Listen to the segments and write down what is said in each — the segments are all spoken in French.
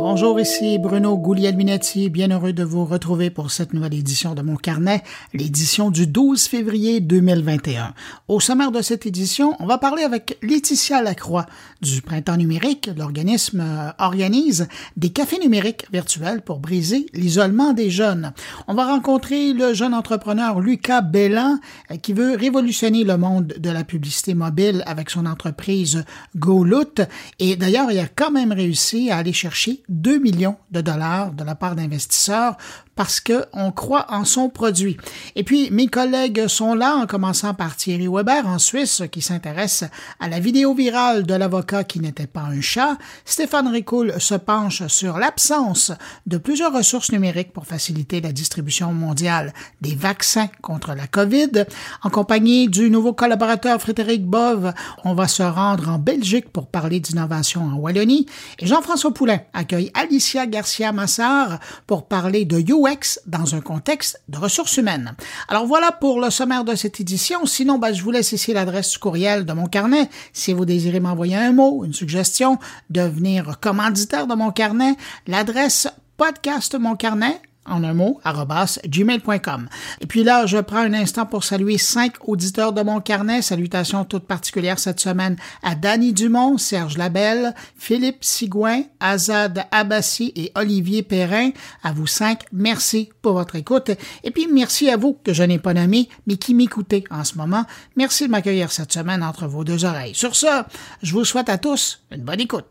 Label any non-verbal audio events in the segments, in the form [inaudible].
Bonjour, ici Bruno Guglielminetti, bien heureux de vous retrouver pour cette nouvelle édition de mon carnet, l'édition du 12 février 2021. Au sommaire de cette édition, on va parler avec Laetitia Lacroix du Printemps numérique. L'organisme euh, organise des cafés numériques virtuels pour briser l'isolement des jeunes. On va rencontrer le jeune entrepreneur Lucas Bellan euh, qui veut révolutionner le monde de la publicité mobile avec son entreprise GoLoot. Et d'ailleurs, il a quand même réussi à aller chercher 2 millions de dollars de la part d'investisseurs parce qu'on croit en son produit. Et puis, mes collègues sont là, en commençant par Thierry Weber en Suisse, qui s'intéresse à la vidéo virale de l'avocat qui n'était pas un chat. Stéphane Ricoul se penche sur l'absence de plusieurs ressources numériques pour faciliter la distribution mondiale des vaccins contre la COVID. En compagnie du nouveau collaborateur Frédéric Bove, on va se rendre en Belgique pour parler d'innovation en Wallonie. Et Jean-François Poulain accueille Alicia Garcia-Massard pour parler de Dans un contexte de ressources humaines. Alors voilà pour le sommaire de cette édition. Sinon, ben, je vous laisse ici l'adresse courriel de mon carnet. Si vous désirez m'envoyer un mot, une suggestion, devenir commanditaire de mon carnet, l'adresse podcast mon carnet en un mot, gmail.com. Et puis là, je prends un instant pour saluer cinq auditeurs de mon carnet. Salutations toutes particulières cette semaine à Danny Dumont, Serge Labelle, Philippe Sigouin, Azad Abbassi et Olivier Perrin. À vous cinq, merci pour votre écoute. Et puis merci à vous que je n'ai pas nommé, mais qui m'écoutez en ce moment. Merci de m'accueillir cette semaine entre vos deux oreilles. Sur ce, je vous souhaite à tous une bonne écoute.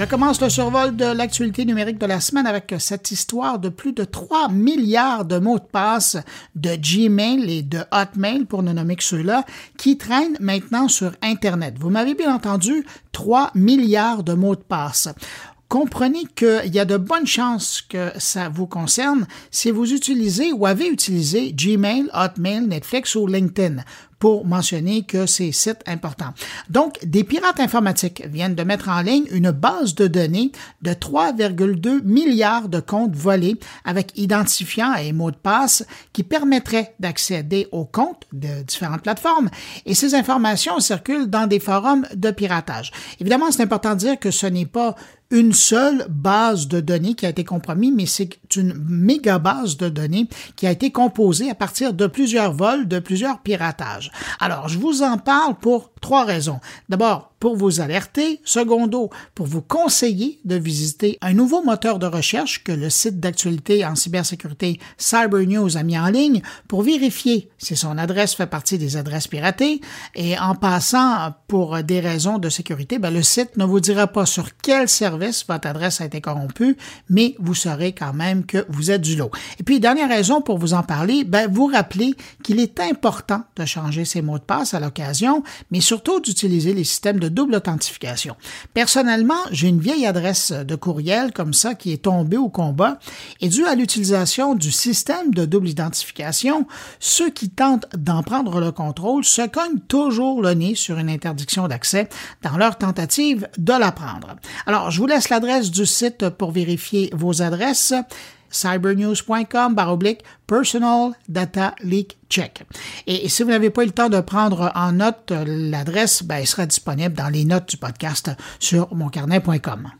Je commence le survol de l'actualité numérique de la semaine avec cette histoire de plus de 3 milliards de mots de passe de Gmail et de Hotmail, pour ne nommer que ceux-là, qui traînent maintenant sur Internet. Vous m'avez bien entendu, 3 milliards de mots de passe comprenez qu'il y a de bonnes chances que ça vous concerne si vous utilisez ou avez utilisé Gmail, Hotmail, Netflix ou LinkedIn pour mentionner que c'est sites importants. Donc, des pirates informatiques viennent de mettre en ligne une base de données de 3,2 milliards de comptes volés avec identifiants et mots de passe qui permettraient d'accéder aux comptes de différentes plateformes. Et ces informations circulent dans des forums de piratage. Évidemment, c'est important de dire que ce n'est pas une seule base de données qui a été compromise, mais c'est une méga base de données qui a été composée à partir de plusieurs vols, de plusieurs piratages. Alors, je vous en parle pour trois raisons. D'abord, pour vous alerter. Secondo, pour vous conseiller de visiter un nouveau moteur de recherche que le site d'actualité en cybersécurité Cyber News a mis en ligne pour vérifier si son adresse fait partie des adresses piratées. Et en passant, pour des raisons de sécurité, ben, le site ne vous dira pas sur quel service votre adresse a été corrompue, mais vous saurez quand même que vous êtes du lot. Et puis, dernière raison pour vous en parler, ben, vous rappeler qu'il est important de changer ses mots de passe à l'occasion, mais surtout d'utiliser les systèmes de double authentification. Personnellement, j'ai une vieille adresse de courriel comme ça qui est tombée au combat et dû à l'utilisation du système de double identification, ceux qui tentent d'en prendre le contrôle se cognent toujours le nez sur une interdiction d'accès dans leur tentative de la prendre. Alors, je vous laisse l'adresse du site pour vérifier vos adresses cybernews.com baroblique personal data leak check. Et, si vous n'avez pas eu le temps de prendre en note l'adresse, ben, elle sera disponible dans les notes du podcast sur moncarnet.com.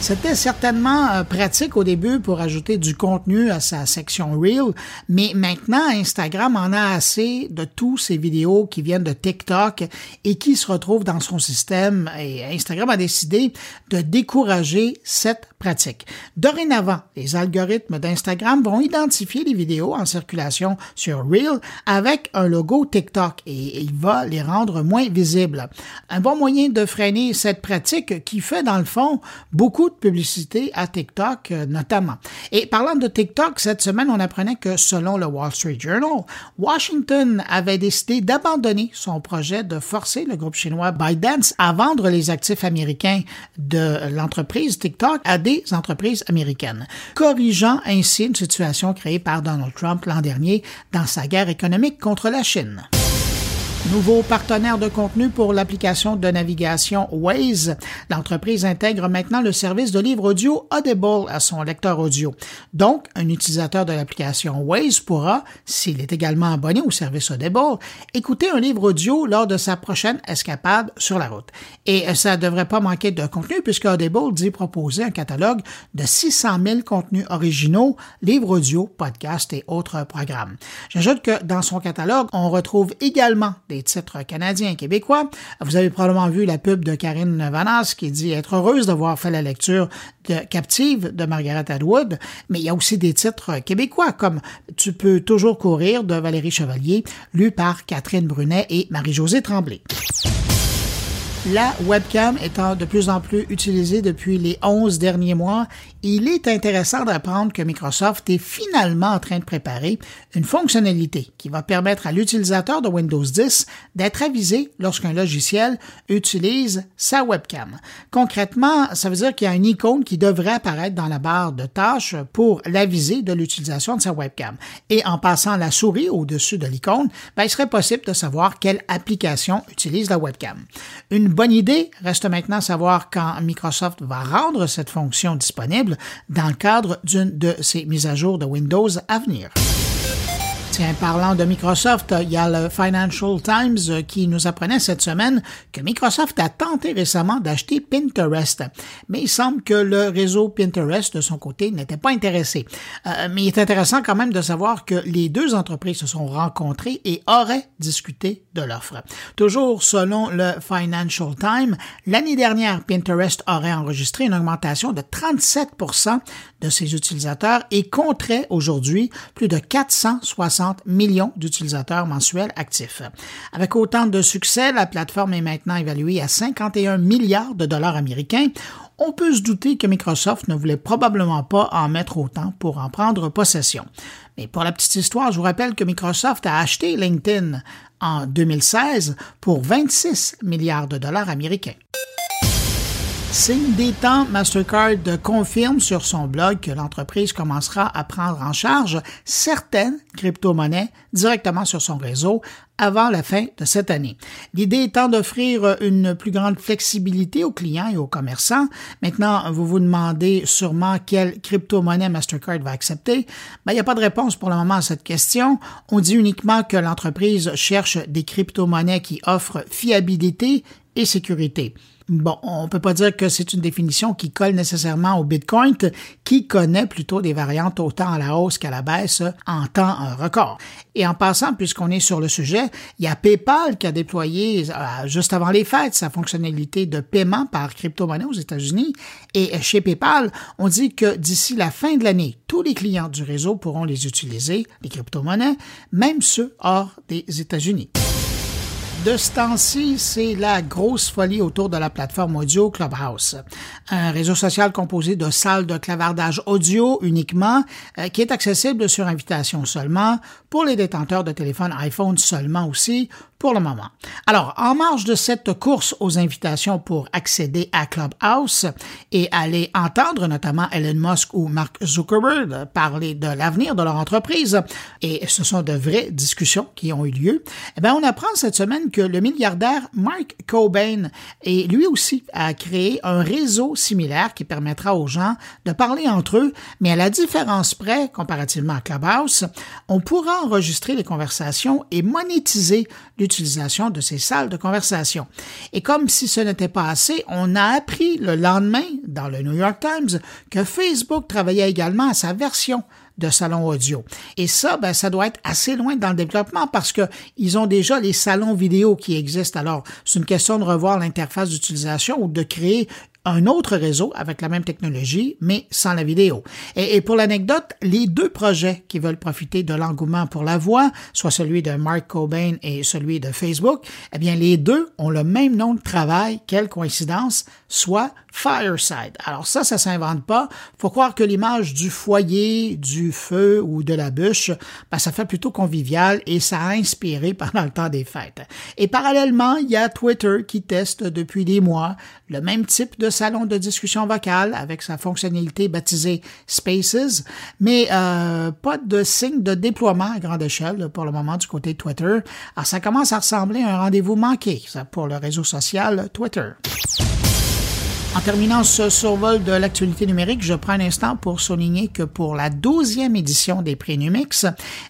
C'était certainement euh, pratique au début pour ajouter du contenu à sa section Reel, mais maintenant Instagram en a assez de tous ces vidéos qui viennent de TikTok et qui se retrouvent dans son système et Instagram a décidé de décourager cette pratique. Dorénavant, les algorithmes d'Instagram vont identifier les vidéos en circulation sur Reel avec un logo TikTok et il va les rendre moins visibles. Un bon moyen de freiner cette pratique qui fait dans le fond beaucoup de publicité à TikTok euh, notamment. Et parlant de TikTok, cette semaine, on apprenait que selon le Wall Street Journal, Washington avait décidé d'abandonner son projet de forcer le groupe chinois ByteDance à vendre les actifs américains de l'entreprise TikTok à des entreprises américaines, corrigeant ainsi une situation créée par Donald Trump l'an dernier dans sa guerre économique contre la Chine. Nouveau partenaire de contenu pour l'application de navigation Waze, l'entreprise intègre maintenant le service de livre audio Audible à son lecteur audio. Donc, un utilisateur de l'application Waze pourra, s'il est également abonné au service Audible, écouter un livre audio lors de sa prochaine escapade sur la route. Et ça ne devrait pas manquer de contenu puisque Audible dit proposer un catalogue de 600 000 contenus originaux, livres audio, podcasts et autres programmes. J'ajoute que dans son catalogue, on retrouve également des titres canadiens et québécois. Vous avez probablement vu la pub de Karine Vanas qui dit être heureuse d'avoir fait la lecture de Captive de Margaret Atwood, mais il y a aussi des titres québécois comme Tu peux toujours courir de Valérie Chevalier, lu par Catherine Brunet et Marie-Josée Tremblay. La webcam étant de plus en plus utilisée depuis les 11 derniers mois, il est intéressant d'apprendre que Microsoft est finalement en train de préparer une fonctionnalité qui va permettre à l'utilisateur de Windows 10 d'être avisé lorsqu'un logiciel utilise sa webcam. Concrètement, ça veut dire qu'il y a une icône qui devrait apparaître dans la barre de tâches pour l'aviser de l'utilisation de sa webcam. Et en passant la souris au-dessus de l'icône, ben, il serait possible de savoir quelle application utilise la webcam. Une bonne idée reste maintenant savoir quand Microsoft va rendre cette fonction disponible dans le cadre d'une de ses mises à jour de Windows à venir. Tiens, parlant de Microsoft, il y a le Financial Times qui nous apprenait cette semaine que Microsoft a tenté récemment d'acheter Pinterest. Mais il semble que le réseau Pinterest, de son côté, n'était pas intéressé. Euh, mais il est intéressant quand même de savoir que les deux entreprises se sont rencontrées et auraient discuté de l'offre. Toujours selon le Financial Times, l'année dernière, Pinterest aurait enregistré une augmentation de 37% de ses utilisateurs et compterait aujourd'hui plus de 460 millions d'utilisateurs mensuels actifs. Avec autant de succès, la plateforme est maintenant évaluée à 51 milliards de dollars américains. On peut se douter que Microsoft ne voulait probablement pas en mettre autant pour en prendre possession. Mais pour la petite histoire, je vous rappelle que Microsoft a acheté LinkedIn en 2016 pour 26 milliards de dollars américains. Signe des temps, Mastercard confirme sur son blog que l'entreprise commencera à prendre en charge certaines crypto-monnaies directement sur son réseau avant la fin de cette année. L'idée étant d'offrir une plus grande flexibilité aux clients et aux commerçants. Maintenant, vous vous demandez sûrement quelle crypto-monnaie Mastercard va accepter. Ben, il n'y a pas de réponse pour le moment à cette question. On dit uniquement que l'entreprise cherche des crypto-monnaies qui offrent fiabilité et sécurité. Bon, on peut pas dire que c'est une définition qui colle nécessairement au Bitcoin, qui connaît plutôt des variantes autant à la hausse qu'à la baisse en temps record. Et en passant, puisqu'on est sur le sujet, il y a PayPal qui a déployé euh, juste avant les fêtes sa fonctionnalité de paiement par crypto-monnaie aux États-Unis. Et chez PayPal, on dit que d'ici la fin de l'année, tous les clients du réseau pourront les utiliser, les crypto-monnaies, même ceux hors des États-Unis. De ce temps-ci, c'est la grosse folie autour de la plateforme audio Clubhouse, un réseau social composé de salles de clavardage audio uniquement, euh, qui est accessible sur invitation seulement, pour les détenteurs de téléphones iPhone seulement aussi, pour le moment. Alors, en marge de cette course aux invitations pour accéder à Clubhouse et aller entendre notamment Elon Musk ou Mark Zuckerberg parler de l'avenir de leur entreprise, et ce sont de vraies discussions qui ont eu lieu, eh bien, on apprend cette semaine que le milliardaire Mark Cobain et lui aussi a créé un réseau similaire qui permettra aux gens de parler entre eux, mais à la différence près, comparativement à Clubhouse, on pourra enregistrer les conversations et monétiser l'utilisation de ces salles de conversation. Et comme si ce n'était pas assez, on a appris le lendemain dans le New York Times que Facebook travaillait également à sa version de salon audio. Et ça, ben, ça doit être assez loin dans le développement parce que ils ont déjà les salons vidéo qui existent. Alors, c'est une question de revoir l'interface d'utilisation ou de créer un autre réseau avec la même technologie, mais sans la vidéo. Et, pour l'anecdote, les deux projets qui veulent profiter de l'engouement pour la voix, soit celui de Mark Cobain et celui de Facebook, eh bien, les deux ont le même nom de travail. Quelle coïncidence! Soit Fireside. Alors ça, ça s'invente pas. Faut croire que l'image du foyer, du feu ou de la bûche, ben, ça fait plutôt convivial et ça a inspiré [laughs] pendant le temps des fêtes. Et parallèlement, il y a Twitter qui teste depuis des mois le même type de salon de discussion vocale avec sa fonctionnalité baptisée Spaces, mais euh, pas de signe de déploiement à grande échelle pour le moment du côté de Twitter. Alors ça commence à ressembler à un rendez-vous manqué pour le réseau social Twitter. En terminant ce survol de l'actualité numérique, je prends un instant pour souligner que pour la douzième édition des prix Numix,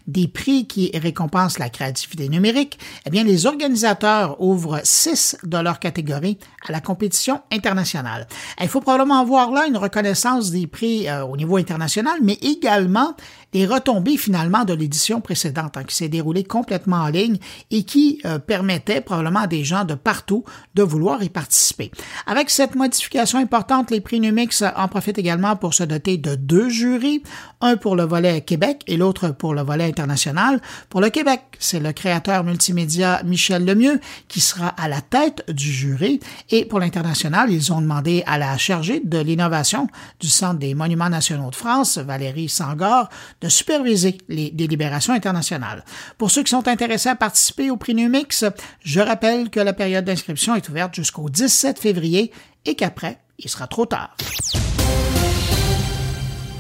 des prix qui récompensent la créativité numérique, eh bien, les organisateurs ouvrent six de leur catégorie à la compétition internationale. Il faut probablement voir là une reconnaissance des prix euh, au niveau international, mais également les retombées finalement de l'édition précédente hein, qui s'est déroulée complètement en ligne et qui euh, permettait probablement à des gens de partout de vouloir y participer. Avec cette modification importante, les prix Numix en profitent également pour se doter de deux jurys, un pour le volet Québec et l'autre pour le volet international. Pour le Québec, c'est le créateur multimédia Michel Lemieux qui sera à la tête du jury et pour l'international, ils ont demandé à la chargée de l'innovation du Centre des Monuments nationaux de France, Valérie Sangor, de superviser les délibérations internationales. Pour ceux qui sont intéressés à participer au prix Numix, je rappelle que la période d'inscription est ouverte jusqu'au 17 février et qu'après, il sera trop tard.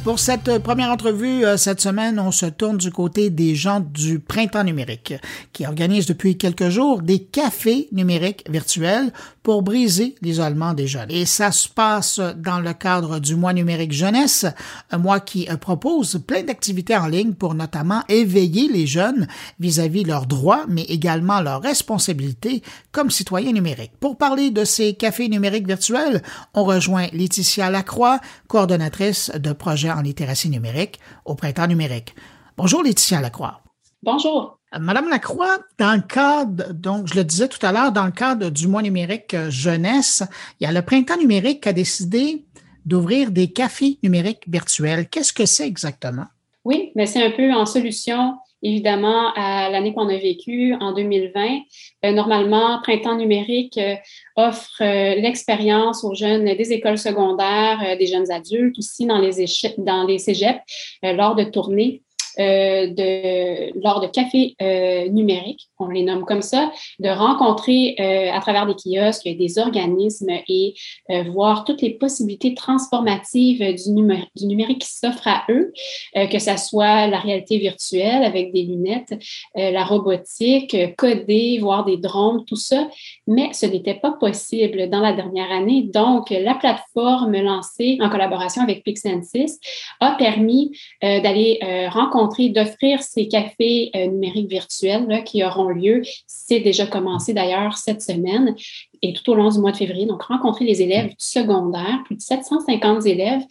Pour cette première entrevue euh, cette semaine, on se tourne du côté des gens du Printemps numérique, qui organisent depuis quelques jours des cafés numériques virtuels pour briser l'isolement des jeunes. Et ça se passe dans le cadre du mois numérique jeunesse, un mois qui euh, propose plein d'activités en ligne pour notamment éveiller les jeunes vis-à-vis leurs droits, mais également leurs responsabilités comme citoyens numériques. Pour parler de ces cafés numériques virtuels, on rejoint Laetitia Lacroix, coordonnatrice de projet en littératie numérique au Printemps numérique. Bonjour Laetitia Lacroix. Bonjour. Madame Lacroix, dans le cadre, donc je le disais tout à l'heure, dans le cadre du mois numérique euh, jeunesse, il y a le Printemps numérique qui a décidé d'ouvrir des cafés numériques virtuels. Qu'est-ce que c'est exactement? Oui, mais c'est un peu en solution évidemment à l'année qu'on a vécue en 2020. Euh, normalement, Printemps numérique euh, offre l'expérience aux jeunes des écoles secondaires, des jeunes adultes aussi dans les, dans les cégeps lors de tournées de, lors de cafés euh, numériques, on les nomme comme ça, de rencontrer euh, à travers des kiosques des organismes et voir toutes les possibilités transformatives du, numérique qui s'offrent à eux, que ce soit la réalité virtuelle avec des lunettes, la robotique, coder, voir des drones, tout ça. Mais ce n'était pas possible dans la dernière année. Donc, la plateforme lancée en collaboration avec Pixensis a permis d'aller rencontrer d'offrir ces cafés euh, numériques virtuels qui auront lieu. C'est déjà commencé d'ailleurs cette semaine et tout au long du mois de février. Donc, rencontrer les élèves du secondaire, plus de 750 élèves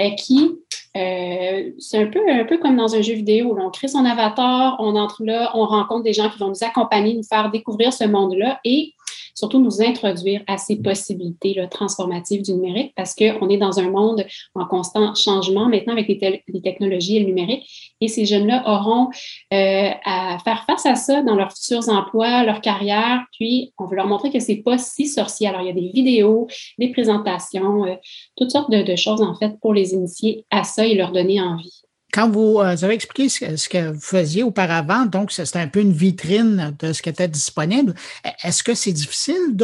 euh, qui, euh, c'est un peu, comme dans un jeu vidéo. on crée son avatar, on entre là, on rencontre des gens qui vont nous accompagner, nous faire découvrir ce monde-là et surtout nous introduire à ces possibilités là, transformatives du numérique parce qu'on est dans un monde en constant changement maintenant avec les, technologies et le numérique. Et ces jeunes-là auront euh, à faire face à ça dans leurs futurs emplois, leur carrière. Puis, on veut leur montrer que c'est pas si sorcier. Alors, il y a des vidéos, des présentations, euh, toutes sortes de choses, en fait, pour les initier à ça et leur donner envie. Quand vous, euh, avez expliqué ce, que vous faisiez auparavant, donc c'était un peu une vitrine de ce qui était disponible, e-, est-ce que c'est difficile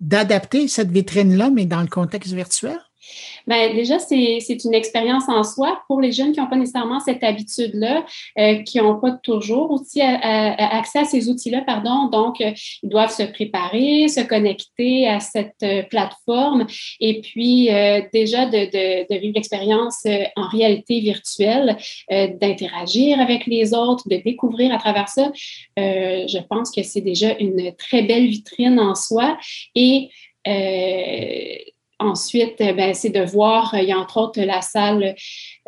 d'adapter cette vitrine-là, mais dans le contexte virtuel? Bien, déjà, c'est une expérience en soi pour les jeunes qui n'ont pas nécessairement cette habitude-là, euh, qui n'ont pas toujours aussi accès à ces outils-là, pardon. Donc, euh, ils doivent se préparer, se connecter à cette euh, plateforme et puis déjà de, de, de vivre l'expérience en réalité virtuelle, d'interagir avec les autres, de découvrir à travers ça. je pense que c'est déjà une très belle vitrine en soi et Ensuite, euh, ben, c'est de voir, euh, il y a entre autres la salle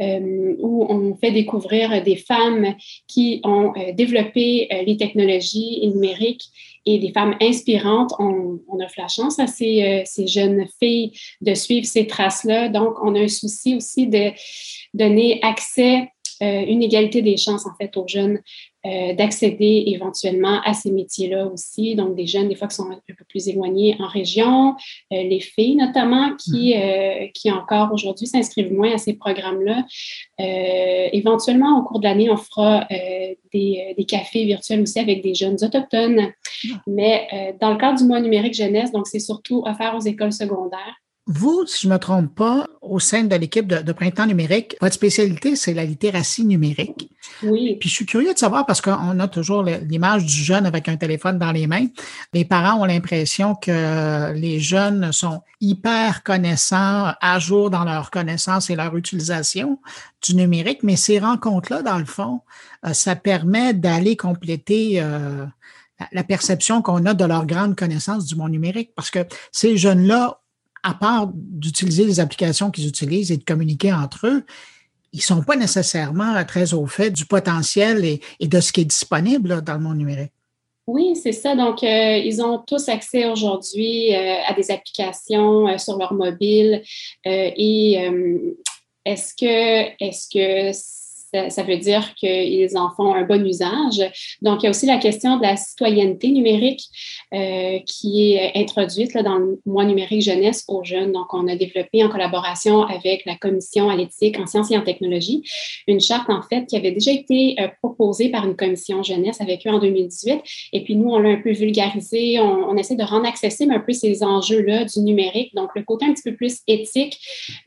euh, où on fait découvrir des femmes qui ont développé les technologies numériques et des femmes inspirantes. On, on offre la chance à ces, ces, jeunes filles de suivre ces traces-là. Donc, on a un souci aussi de donner accès une égalité des chances en fait aux jeunes euh, d'accéder éventuellement à ces métiers-là aussi. Donc, des jeunes, des fois, qui sont un peu plus éloignés en région, euh, les filles notamment, qui, mm-hmm. euh, qui encore aujourd'hui s'inscrivent moins à ces programmes-là. éventuellement, au cours de l'année, on fera des, des, cafés virtuels aussi avec des jeunes autochtones. Mm. Mais dans le cadre du mois numérique jeunesse, donc c'est surtout offert aux écoles secondaires. Vous, si je ne me trompe pas, au sein de l'équipe de, Printemps numérique, votre spécialité, c'est la littératie numérique. Oui. Puis je suis curieux de savoir, parce qu'on a toujours l'image du jeune avec un téléphone dans les mains. Les parents ont l'impression que les jeunes sont hyper connaissants, à jour dans leur connaissance et leur utilisation du numérique, mais ces rencontres-là, dans le fond, euh, ça permet d'aller compléter euh, la perception qu'on a de leur grande connaissance du monde numérique, parce que ces jeunes-là à part d'utiliser les applications qu'ils utilisent et de communiquer entre eux, ils sont pas nécessairement très au fait du potentiel et, de ce qui est disponible dans le monde numérique. Oui, c'est ça. Donc, euh, ils ont tous accès aujourd'hui euh, à des applications euh, sur leur mobile. et est-ce que, est-ce que ça, veut dire qu'ils en font un bon usage. Donc, il y a aussi la question de la citoyenneté numérique euh, qui est introduite là, dans le mois numérique jeunesse aux jeunes. Donc, on a développé en collaboration avec la commission à l'éthique en sciences et en technologie une charte, en fait, qui avait déjà été euh, proposée par une commission jeunesse avec eux en 2018. Et puis, nous, on l'a un peu vulgarisé. On, essaie de rendre accessible un peu ces enjeux-là du numérique. Donc, le côté un petit peu plus éthique.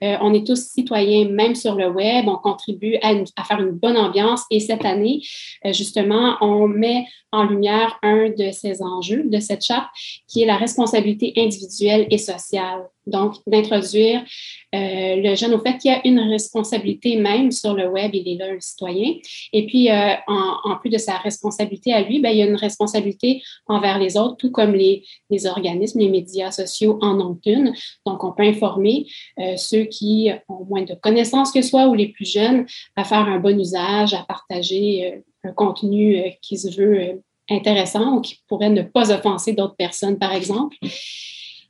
Euh, on est tous citoyens, même sur le web. On contribue à, à faire une bonne ambiance. Et cette année, euh, justement, on met en lumière un de ces enjeux de cette charte, qui est la responsabilité individuelle et sociale. Donc, d'introduire euh, le jeune au fait qu'il y a une responsabilité même sur le web, il est là, le citoyen. Et puis, euh, en, plus de sa responsabilité à lui, ben, il y a une responsabilité envers les autres, tout comme les, les organismes, les médias sociaux en ont une. Donc, on peut informer euh, ceux qui ont moins de connaissances que soi ou les plus jeunes à faire un bon usage, à partager un contenu qui se veut intéressant ou qui pourrait ne pas offenser d'autres personnes, par exemple.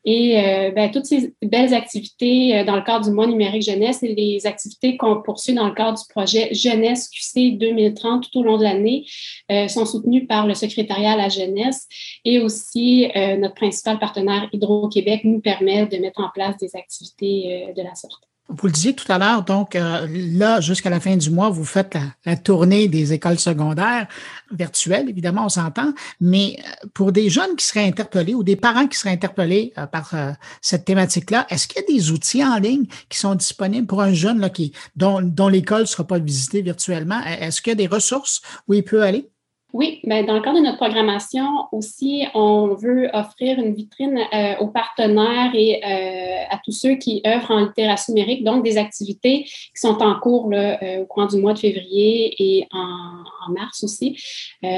Et euh, ben, toutes ces belles activités euh, dans le cadre du mois numérique jeunesse et les activités qu'on poursuit dans le cadre du projet Jeunesse QC 2030 tout au long de l'année euh, sont soutenues par le secrétariat à la jeunesse et aussi notre principal partenaire Hydro-Québec nous permet de mettre en place des activités de la sorte. Vous le disiez tout à l'heure, donc euh, là, jusqu'à la fin du mois, vous faites la, tournée des écoles secondaires virtuelles, évidemment, on s'entend, mais euh, pour des jeunes qui seraient interpellés ou des parents qui seraient interpellés euh, par cette thématique-là, est-ce qu'il y a des outils en ligne qui sont disponibles pour un jeune là, qui, dont, dont l'école ne sera pas visitée virtuellement? Est-ce qu'il y a des ressources où il peut aller? Oui, ben dans le cadre de notre programmation aussi, on veut offrir une vitrine euh, aux partenaires et euh, à tous ceux qui œuvrent en littératie numérique, donc des activités qui sont en cours euh, au courant du mois de février et en, en mars aussi.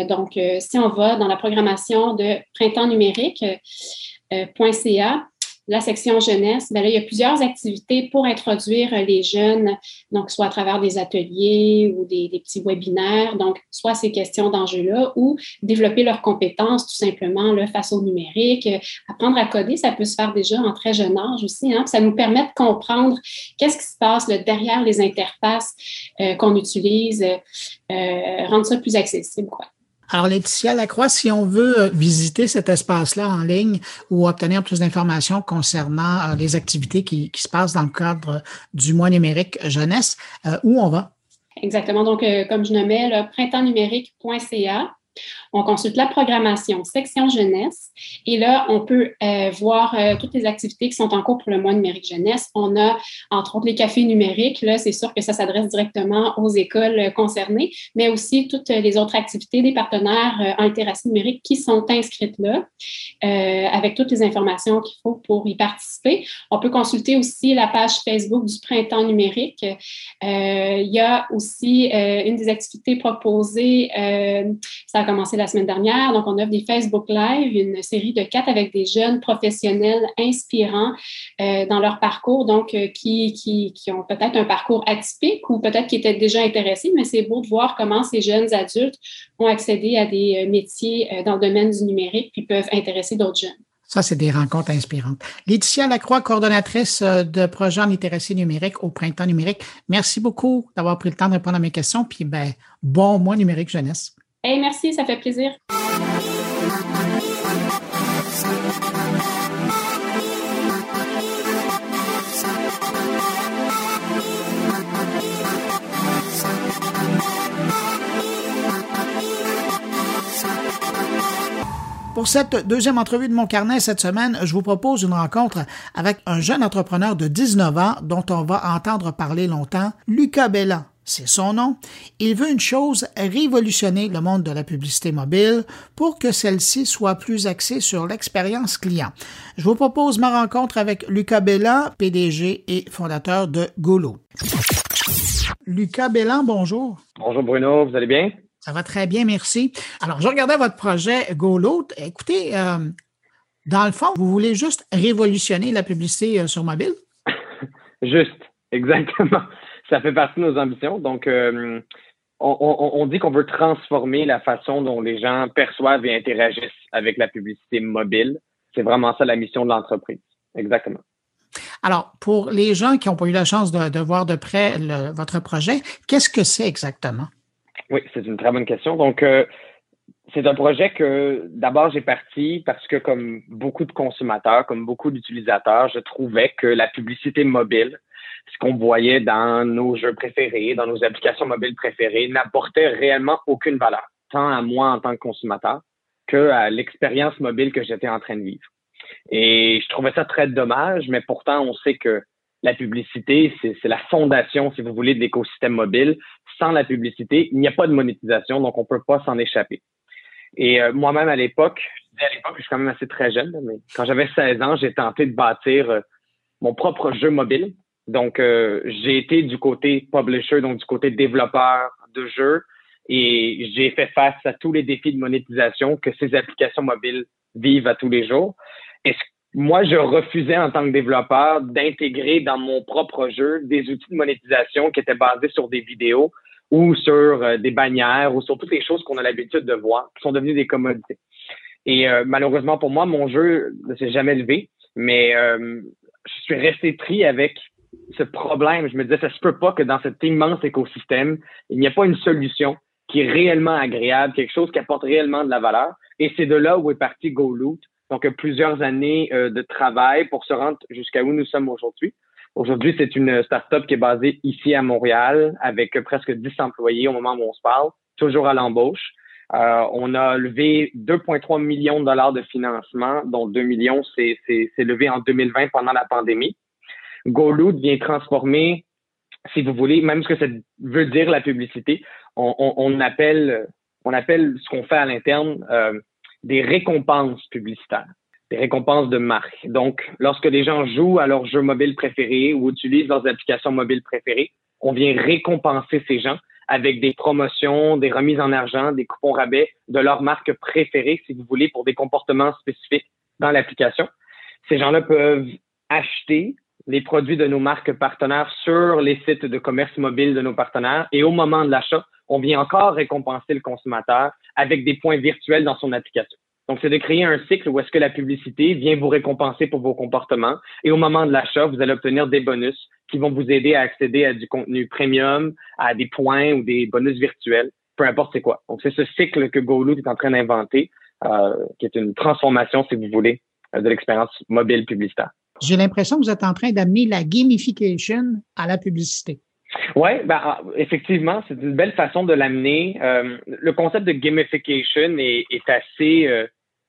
donc, si on va dans la programmation de printemps numérique.ca, la section jeunesse, ben là, il y a plusieurs activités pour introduire les jeunes, donc soit à travers des ateliers ou des, petits webinaires, donc soit ces questions d'enjeux-là ou développer leurs compétences tout simplement là, face au numérique. Apprendre à coder, ça peut se faire déjà en très jeune âge aussi. Hein, ça nous permet de comprendre qu'est-ce qui se passe là, derrière les interfaces euh, qu'on utilise, euh, rendre ça plus accessible. Quoi. Alors, Laetitia Lacroix, si on veut euh, visiter cet espace-là en ligne ou obtenir plus d'informations concernant euh, les activités qui, se passent dans le cadre du mois numérique jeunesse, euh, où on va? Exactement. Donc, comme je nommais, printemps-numérique.ca. On consulte la programmation section jeunesse et là, on peut euh, voir euh, toutes les activités qui sont en cours pour le mois numérique jeunesse. On a, entre autres, les cafés numériques. Là, c'est sûr que ça s'adresse directement aux écoles concernées, mais aussi toutes les autres activités des partenaires euh, en numérique qui sont inscrites là, avec toutes les informations qu'il faut pour y participer. On peut consulter aussi la page Facebook du printemps numérique. il y a aussi une des activités proposées, commencé la la semaine dernière. Donc, on offre des Facebook Live, une série de quatre avec des jeunes professionnels inspirants euh, dans leur parcours, donc euh, qui, qui, qui, ont peut-être un parcours atypique ou peut-être qui étaient déjà intéressés, mais c'est beau de voir comment ces jeunes adultes ont accédé à des euh, métiers dans le domaine du numérique puis peuvent intéresser d'autres jeunes. Ça, c'est des rencontres inspirantes. Laetitia Lacroix, coordonnatrice de projet en littératie numérique au Printemps numérique. Merci beaucoup d'avoir pris le temps de répondre à mes questions. Puis, ben, bon mois numérique jeunesse. Hey, merci, ça fait plaisir. Pour cette deuxième entrevue de mon carnet cette semaine, je vous propose une rencontre avec un jeune entrepreneur de 19 ans dont on va entendre parler longtemps, Lucas Bellan. C'est son nom. Il veut une chose, révolutionner le monde de la publicité mobile pour que celle-ci soit plus axée sur l'expérience client. Je vous propose ma rencontre avec Lucas Bellan, PDG et fondateur de Golo. Lucas Bellan, bonjour. Bonjour Bruno, vous allez bien? Ça va très bien, merci. Alors, je regardais votre projet GoLoad. Écoutez, euh, dans le fond, vous voulez juste révolutionner la publicité euh, sur mobile? [laughs] juste, exactement. Ça fait partie de nos ambitions. Donc, euh, on, dit qu'on veut transformer la façon dont les gens perçoivent et interagissent avec la publicité mobile. C'est vraiment ça la mission de l'entreprise. Exactement. Alors, pour les gens qui n'ont pas eu la chance de, voir de près votre projet, qu'est-ce que c'est exactement? Oui, c'est une très bonne question. Donc, euh, c'est un projet que d'abord j'ai parti parce que comme beaucoup de consommateurs, comme beaucoup d'utilisateurs, je trouvais que la publicité mobile, ce qu'on voyait dans nos jeux préférés, dans nos applications mobiles préférées, n'apportait réellement aucune valeur, tant à moi en tant que consommateur que à l'expérience mobile que j'étais en train de vivre. Et je trouvais ça très dommage, mais pourtant on sait que la publicité, c'est la fondation, si vous voulez, de l'écosystème mobile. Sans la publicité, il n'y a pas de monétisation, donc on ne peut pas s'en échapper. Et euh, moi-même, à l'époque, à l'époque, je suis quand même assez très jeune, mais quand j'avais 16 ans, j'ai tenté de bâtir euh, mon propre jeu mobile. Donc, euh, j'ai été du côté publisher, donc du côté développeur de jeux, et j'ai fait face à tous les défis de monétisation que ces applications mobiles vivent à tous les jours. Et ce moi, je refusais en tant que développeur d'intégrer dans mon propre jeu des outils de monétisation qui étaient basés sur des vidéos ou sur euh, des bannières ou sur toutes les choses qu'on a l'habitude de voir, qui sont devenues des commodités. Et euh, malheureusement pour moi, mon jeu ne s'est jamais levé, mais euh, je suis resté pris avec ce problème. Je me disais, ça se peut pas que dans cet immense écosystème, il n'y a pas une solution qui est réellement agréable, quelque chose qui apporte réellement de la valeur. Et c'est de là où est parti GoLoot, donc plusieurs années euh, de travail pour se rendre jusqu'à où nous sommes aujourd'hui. Aujourd'hui, c'est une start-up qui est basée ici à Montréal avec presque 10 employés au moment où on se parle, toujours à l'embauche. Euh, on a levé 2,3 millions de dollars de financement, dont 2 millions, c'est levé en 2020 pendant la pandémie. GoLoot vient transformer, si vous voulez, même ce que ça veut dire la publicité, on, on, on appelle, on appelle ce qu'on fait à l'interne euh, des récompenses publicitaires, des récompenses de marque. Donc, lorsque les gens jouent à leur jeu mobile préféré ou utilisent leurs applications mobiles préférées, on vient récompenser ces gens avec des promotions, des remises en argent, des coupons rabais de leur marque préférée, si vous voulez, pour des comportements spécifiques dans l'application. Ces gens-là peuvent acheter les produits de nos marques partenaires sur les sites de commerce mobile de nos partenaires et au moment de l'achat, on vient encore récompenser le consommateur avec des points virtuels dans son application. Donc, c'est de créer un cycle où est-ce que la publicité vient vous récompenser pour vos comportements et au moment de l'achat, vous allez obtenir des bonus qui vont vous aider à accéder à du contenu premium, à des points ou des bonus virtuels, peu importe c'est quoi. Donc, c'est ce cycle que GoLoot est en train d'inventer, euh, qui est une transformation, si vous voulez, de l'expérience mobile publicitaire. J'ai l'impression que vous êtes en train d'amener la gamification à la publicité. Oui, ben, ah, effectivement, c'est une belle façon de l'amener. Euh, le concept de gamification est, assez, euh,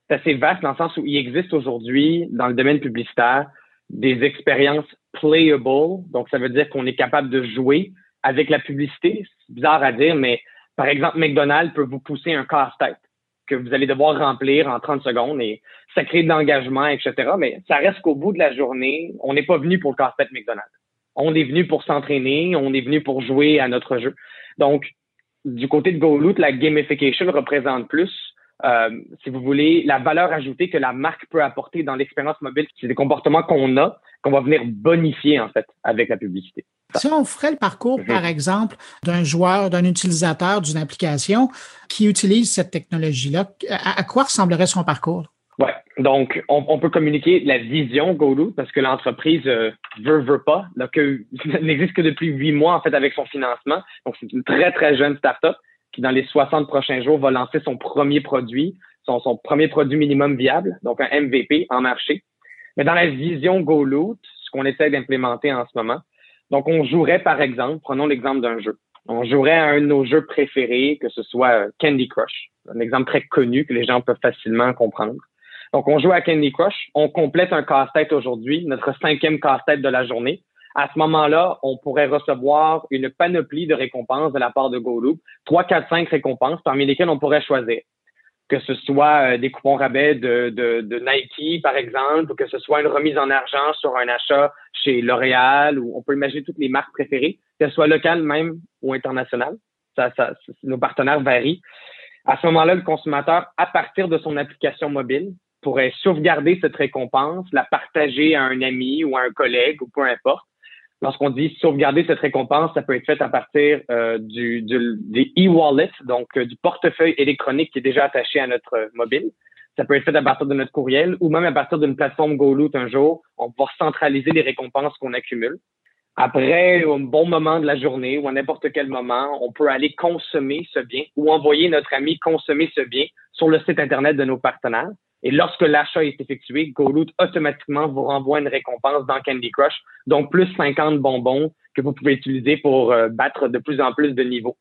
assez vaste dans le sens où il existe aujourd'hui dans le domaine publicitaire des expériences playable. Donc, ça veut dire qu'on est capable de jouer avec la publicité. C'est bizarre à dire, mais par exemple, McDonald's peut vous pousser un casse-tête que vous allez devoir remplir en 30 secondes et ça crée de l'engagement, etc. Mais ça reste qu'au bout de la journée, on n'est pas venu pour le casse-tête McDonald's on est venu pour s'entraîner, on est venu pour jouer à notre jeu. Donc, du côté de GoLoot, la gamification représente plus, euh, si vous voulez, la valeur ajoutée que la marque peut apporter dans l'expérience mobile. C'est des comportements qu'on a, qu'on va venir bonifier, en fait, avec la publicité. Si on ferait le parcours, par mhm. exemple, d'un joueur, d'un utilisateur d'une application qui utilise cette technologie-là, à quoi ressemblerait son parcours? Ouais. Donc, on, peut communiquer la vision GoLoot parce que l'entreprise euh, veut, veut pas. [laughs] N'existe que depuis huit mois, en fait, avec son financement. Donc, c'est une très, très jeune startup qui, dans les 60 prochains jours, va lancer son premier produit, son, premier produit minimum viable, donc un MVP en marché. Mais dans la vision GoLoot, ce qu'on essaie d'implémenter en ce moment, donc on jouerait par exemple, prenons l'exemple d'un jeu. On jouerait à un de nos jeux préférés, que ce soit euh, Candy Crush, un exemple très connu que les gens peuvent facilement comprendre. Donc, on joue à Candy Crush, on complète un casse-tête aujourd'hui, notre cinquième casse-tête de la journée. À ce moment-là, on pourrait recevoir une panoplie de récompenses de la part de GoLoop, trois, quatre, cinq récompenses parmi lesquelles on pourrait choisir que ce soit euh, des coupons rabais de, de, de, Nike, par exemple, ou que ce soit une remise en argent sur un achat chez L'Oréal, ou on peut imaginer toutes les marques préférées, qu'elles soient locales même ou internationales. Ça, ça, nos partenaires varient. À ce moment-là, le consommateur, à partir de son application mobile, pourrait sauvegarder cette récompense, la partager à un ami ou à un collègue ou peu importe, Lorsqu'on dit sauvegarder cette récompense, ça peut être fait à partir euh, du, des e-wallets, donc euh, du portefeuille électronique qui est déjà attaché à notre mobile. Ça peut être fait à partir de notre courriel ou même à partir d'une plateforme GoLoot un jour. On va centraliser les récompenses qu'on accumule. Après un bon moment de la journée ou à n'importe quel moment, on peut aller consommer ce bien ou envoyer notre ami consommer ce bien sur le site Internet de nos partenaires. Et lorsque l'achat est effectué, GoLoot automatiquement vous renvoie une récompense dans Candy Crush, donc plus 50 bonbons que vous pouvez utiliser pour euh, battre de plus en plus de niveaux.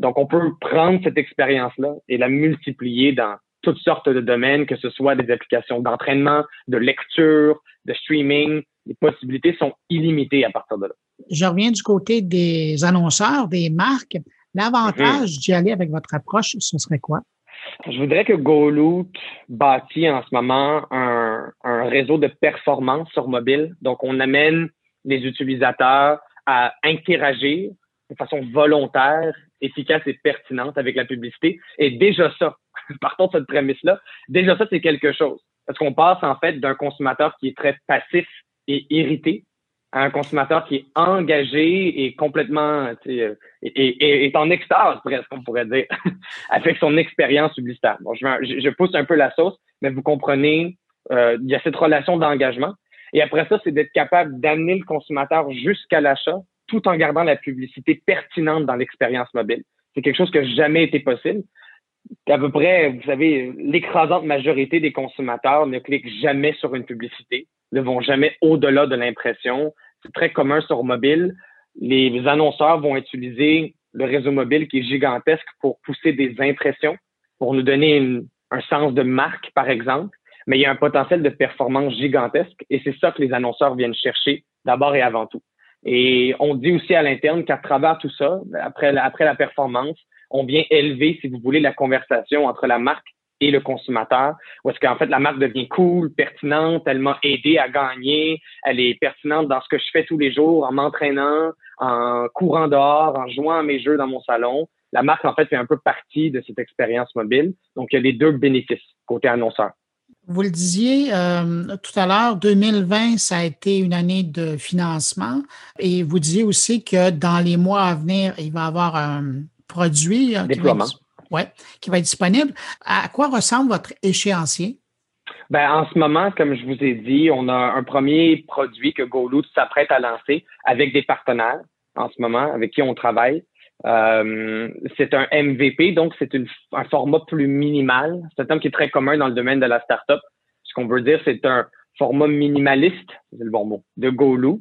Donc, on peut prendre cette expérience-là et la multiplier dans toutes sortes de domaines, que ce soit des applications d'entraînement, de lecture, de streaming. Les possibilités sont illimitées à partir de là. Je reviens du côté des annonceurs, des marques. L'avantage mm-hmm. d'y aller avec votre approche, ce serait quoi? Je voudrais que GoLoot bâtit en ce moment un, un, réseau de performance sur mobile. Donc, on amène les utilisateurs à interagir de façon volontaire, efficace et pertinente avec la publicité. Et déjà ça, [laughs] partons de cette prémisse-là, déjà ça, c'est quelque chose. Parce qu'on passe en fait d'un consommateur qui est très passif et irrité à un consommateur qui est engagé et complètement et, et, est en extase presque on pourrait dire [laughs] avec son expérience publicitaire. Bon, je, je, pousse un peu la sauce, mais vous comprenez, euh, il y a cette relation d'engagement. Et après ça, c'est d'être capable d'amener le consommateur jusqu'à l'achat tout en gardant la publicité pertinente dans l'expérience mobile. C'est quelque chose qui n'a jamais été possible. À peu près, vous savez, l'écrasante majorité des consommateurs ne cliquent jamais sur une publicité ne vont jamais au-delà de l'impression. C'est très commun sur mobile. Les annonceurs vont utiliser le réseau mobile qui est gigantesque pour pousser des impressions, pour nous donner un sens de marque, par exemple. Mais il y a un potentiel de performance gigantesque et c'est ça que les annonceurs viennent chercher d'abord et avant tout. Et on dit aussi à l'interne qu'à travers tout ça, après après la performance, on vient élever, si vous voulez, la conversation entre la marque et le consommateur, ou est-ce qu'en fait la marque devient cool, pertinente, elle m'a aidé à gagner, elle est pertinente dans ce que je fais tous les jours, en m'entraînant, en courant dehors, en jouant à mes jeux dans mon salon. La marque, en fait, fait un peu partie de cette expérience mobile. Donc, il y a les deux bénéfices côté annonceur. Vous le disiez euh, tout à l'heure, 2020, ça a été une année de financement et vous disiez aussi que dans les mois à venir, il va y avoir un produit. Déploiement ouais, qui va être disponible. À quoi ressemble votre échéancier? Ben, en ce moment, comme je vous ai dit, on a un premier produit que GoLoot s'apprête à lancer avec des partenaires en ce moment avec qui on travaille. Euh, c'est un MVP, donc c'est un format plus minimal. C'est un terme qui est très commun dans le domaine de la startup. Ce qu'on veut dire, c'est un format minimaliste, c'est le bon mot, de GoLoot.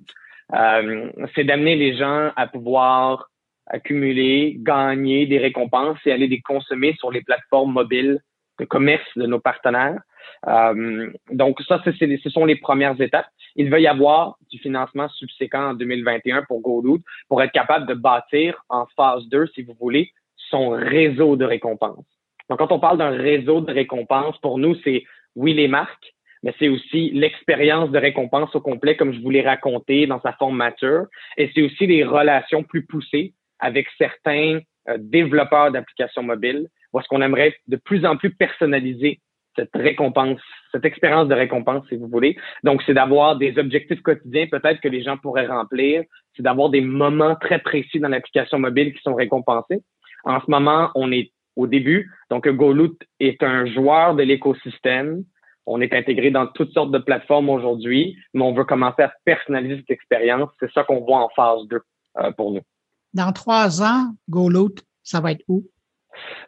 Euh, c'est d'amener les gens à pouvoir accumuler, gagner des récompenses et aller les consommer sur les plateformes mobiles de commerce de nos partenaires. Euh, donc ça, ce sont les premières étapes. Il va y avoir du financement subséquent en 2021 pour GoLoot pour être capable de bâtir en phase 2, si vous voulez, son réseau de récompenses. Donc quand on parle d'un réseau de récompenses, pour nous, c'est oui les marques, mais c'est aussi l'expérience de récompense au complet, comme je vous l'ai raconté dans sa forme mature, et c'est aussi les relations plus poussées avec certains euh, développeurs d'applications mobiles, parce qu'on aimerait de plus en plus personnaliser cette récompense, cette expérience de récompense, si vous voulez. Donc, c'est d'avoir des objectifs quotidiens peut-être que les gens pourraient remplir. C'est d'avoir des moments très précis dans l'application mobile qui sont récompensés. En ce moment, on est au début. Donc, GoLoot est un joueur de l'écosystème. On est intégré dans toutes sortes de plateformes aujourd'hui, mais on veut commencer à personnaliser cette expérience. C'est ça qu'on voit en phase 2 euh, pour nous. Dans trois ans, GoLoot, ça va être où?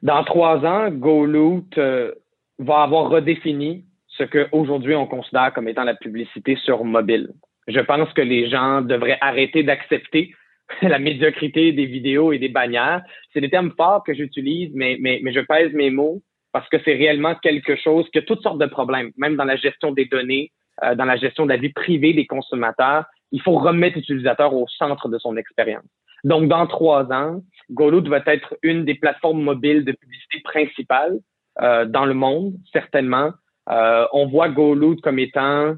Dans trois ans, GoLoot euh, va avoir redéfini ce qu'aujourd'hui on considère comme étant la publicité sur mobile. Je pense que les gens devraient arrêter d'accepter [laughs] la médiocrité des vidéos et des bannières. C'est des termes forts que j'utilise, mais, mais, mais je pèse mes mots parce que c'est réellement quelque chose qui a toutes sortes de problèmes, même dans la gestion des données, euh, dans la gestion de la vie privée des consommateurs. Il faut remettre l'utilisateur au centre de son expérience. Donc, dans trois ans, GoLoot va être une des plateformes mobiles de publicité principales euh, dans le monde, certainement. Euh, on voit GoLoot comme étant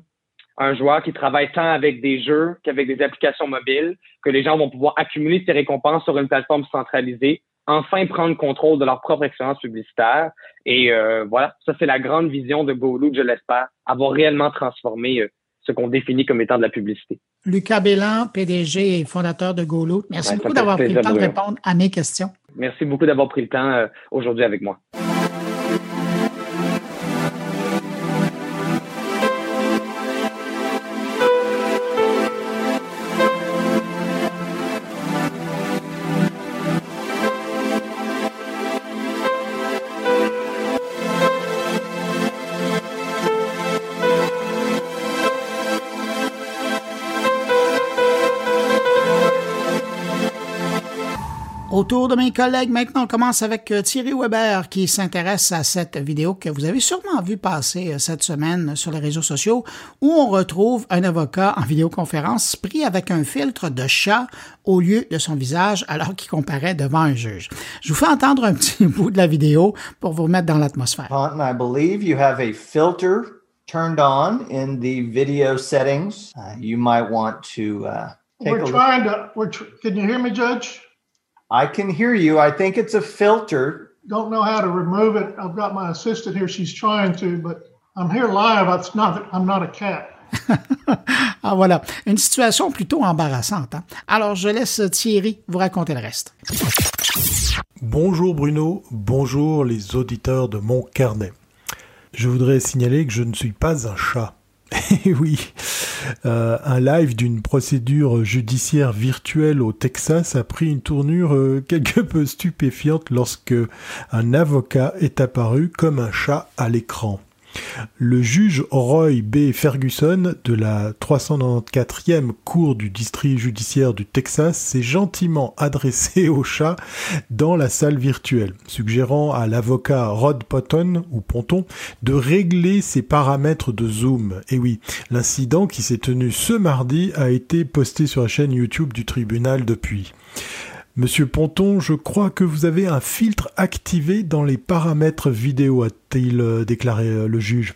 un joueur qui travaille tant avec des jeux qu'avec des applications mobiles, que les gens vont pouvoir accumuler ces récompenses sur une plateforme centralisée, enfin prendre contrôle de leur propre expérience publicitaire. Et euh, voilà, ça c'est la grande vision de GoLoot, je l'espère, avoir réellement transformé ce qu'on définit comme étant de la publicité. Lucas Bélan, PDG et fondateur de GoLoot, merci beaucoup d'avoir pris le temps de répondre à mes questions. Merci beaucoup d'avoir pris le temps aujourd'hui avec moi. Autour de mes collègues, maintenant on commence avec euh, Thierry Weber qui s'intéresse à cette vidéo que vous avez sûrement vu passer euh, cette semaine sur les réseaux sociaux où on retrouve un avocat en vidéoconférence pris avec un filtre de chat au lieu de son visage alors qu'il comparaît devant un juge. Je vous fais entendre un [laughs] petit bout de la vidéo pour vous mettre dans l'atmosphère. I believe you have a filter turned on in the video settings. Uh, you might want to uh, take we're a trying to. We're tr- can you hear me, Judge? I can hear you. I think it's a filter. Don't know how to remove it. I've got my assistant here. She's trying to, but I'm here live. It's not. I'm not a cat. [laughs] ah voilà, une situation plutôt embarrassante. Hein? Alors je laisse Thierry vous raconter le reste. Bonjour Bruno, bonjour les auditeurs de mon carnet. Je voudrais signaler que je ne suis pas un chat. [laughs] Eh oui, euh, un live d'une procédure judiciaire virtuelle au Texas a pris une tournure euh, [laughs] quelque peu stupéfiante lorsque un avocat est apparu comme un chat à l'écran. Le juge Roy B. Ferguson de la 394e Cour du district judiciaire du Texas s'est gentiment [laughs] adressé au chat dans la salle virtuelle, suggérant à l'avocat Rod Potton ou Ponton de régler ses paramètres de zoom. Et oui, l'incident qui s'est tenu ce mardi a été posté sur la chaîne YouTube du tribunal depuis. Monsieur Ponton, je crois que vous avez un filtre activé dans les paramètres vidéo, a-t-il euh, déclaré euh, le juge.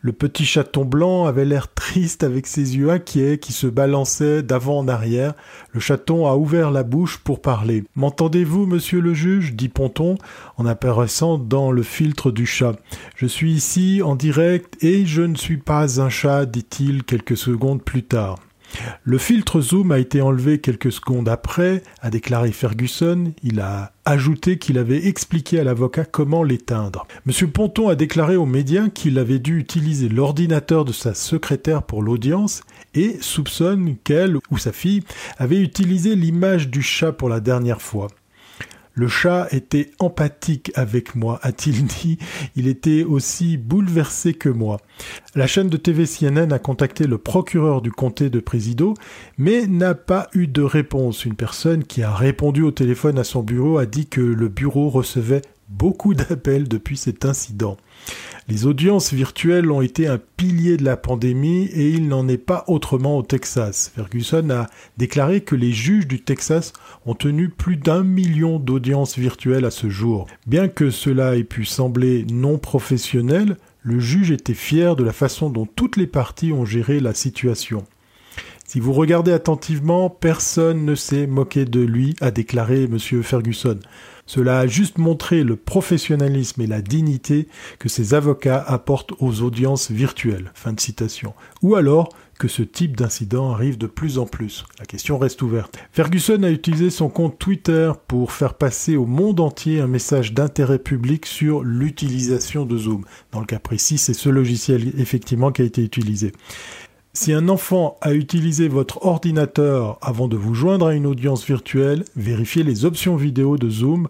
Le petit chaton blanc avait l'air triste avec ses yeux inquiets qui se balançaient d'avant en arrière. Le chaton a ouvert la bouche pour parler. M'entendez-vous, monsieur le juge dit Ponton en apparaissant dans le filtre du chat. Je suis ici en direct et je ne suis pas un chat, dit-il quelques secondes plus tard. Le filtre zoom a été enlevé quelques secondes après, a déclaré Ferguson. Il a ajouté qu'il avait expliqué à l'avocat comment l'éteindre. Monsieur Ponton a déclaré aux médias qu'il avait dû utiliser l'ordinateur de sa secrétaire pour l'audience et soupçonne qu'elle ou sa fille avait utilisé l'image du chat pour la dernière fois. Le chat était empathique avec moi, a-t-il [laughs] dit. Il était aussi bouleversé que moi. La chaîne de TV CNN a contacté le procureur du comté de Presido, mais n'a pas eu de réponse. Une personne qui a répondu au téléphone à son bureau a dit que le bureau recevait beaucoup d'appels depuis cet incident. Les audiences virtuelles ont été un pilier de la pandémie et il n'en est pas autrement au Texas. Ferguson a déclaré que les juges du Texas ont tenu plus d'un million d'audiences virtuelles à ce jour. Bien que cela ait pu sembler non professionnel, le juge était fier de la façon dont toutes les parties ont géré la situation. Si vous regardez attentivement, personne ne s'est moqué de lui, a déclaré M. Ferguson. Cela a juste montré le professionnalisme et la dignité que ces avocats apportent aux audiences virtuelles. Fin de citation. Ou alors que ce type d'incident arrive de plus en plus. La question reste ouverte. Ferguson a utilisé son compte Twitter pour faire passer au monde entier un message d'intérêt public sur l'utilisation de Zoom. Dans le cas précis, c'est ce logiciel effectivement qui a été utilisé. Si un enfant a utilisé votre ordinateur avant de vous joindre à une audience virtuelle, vérifiez les options vidéo de Zoom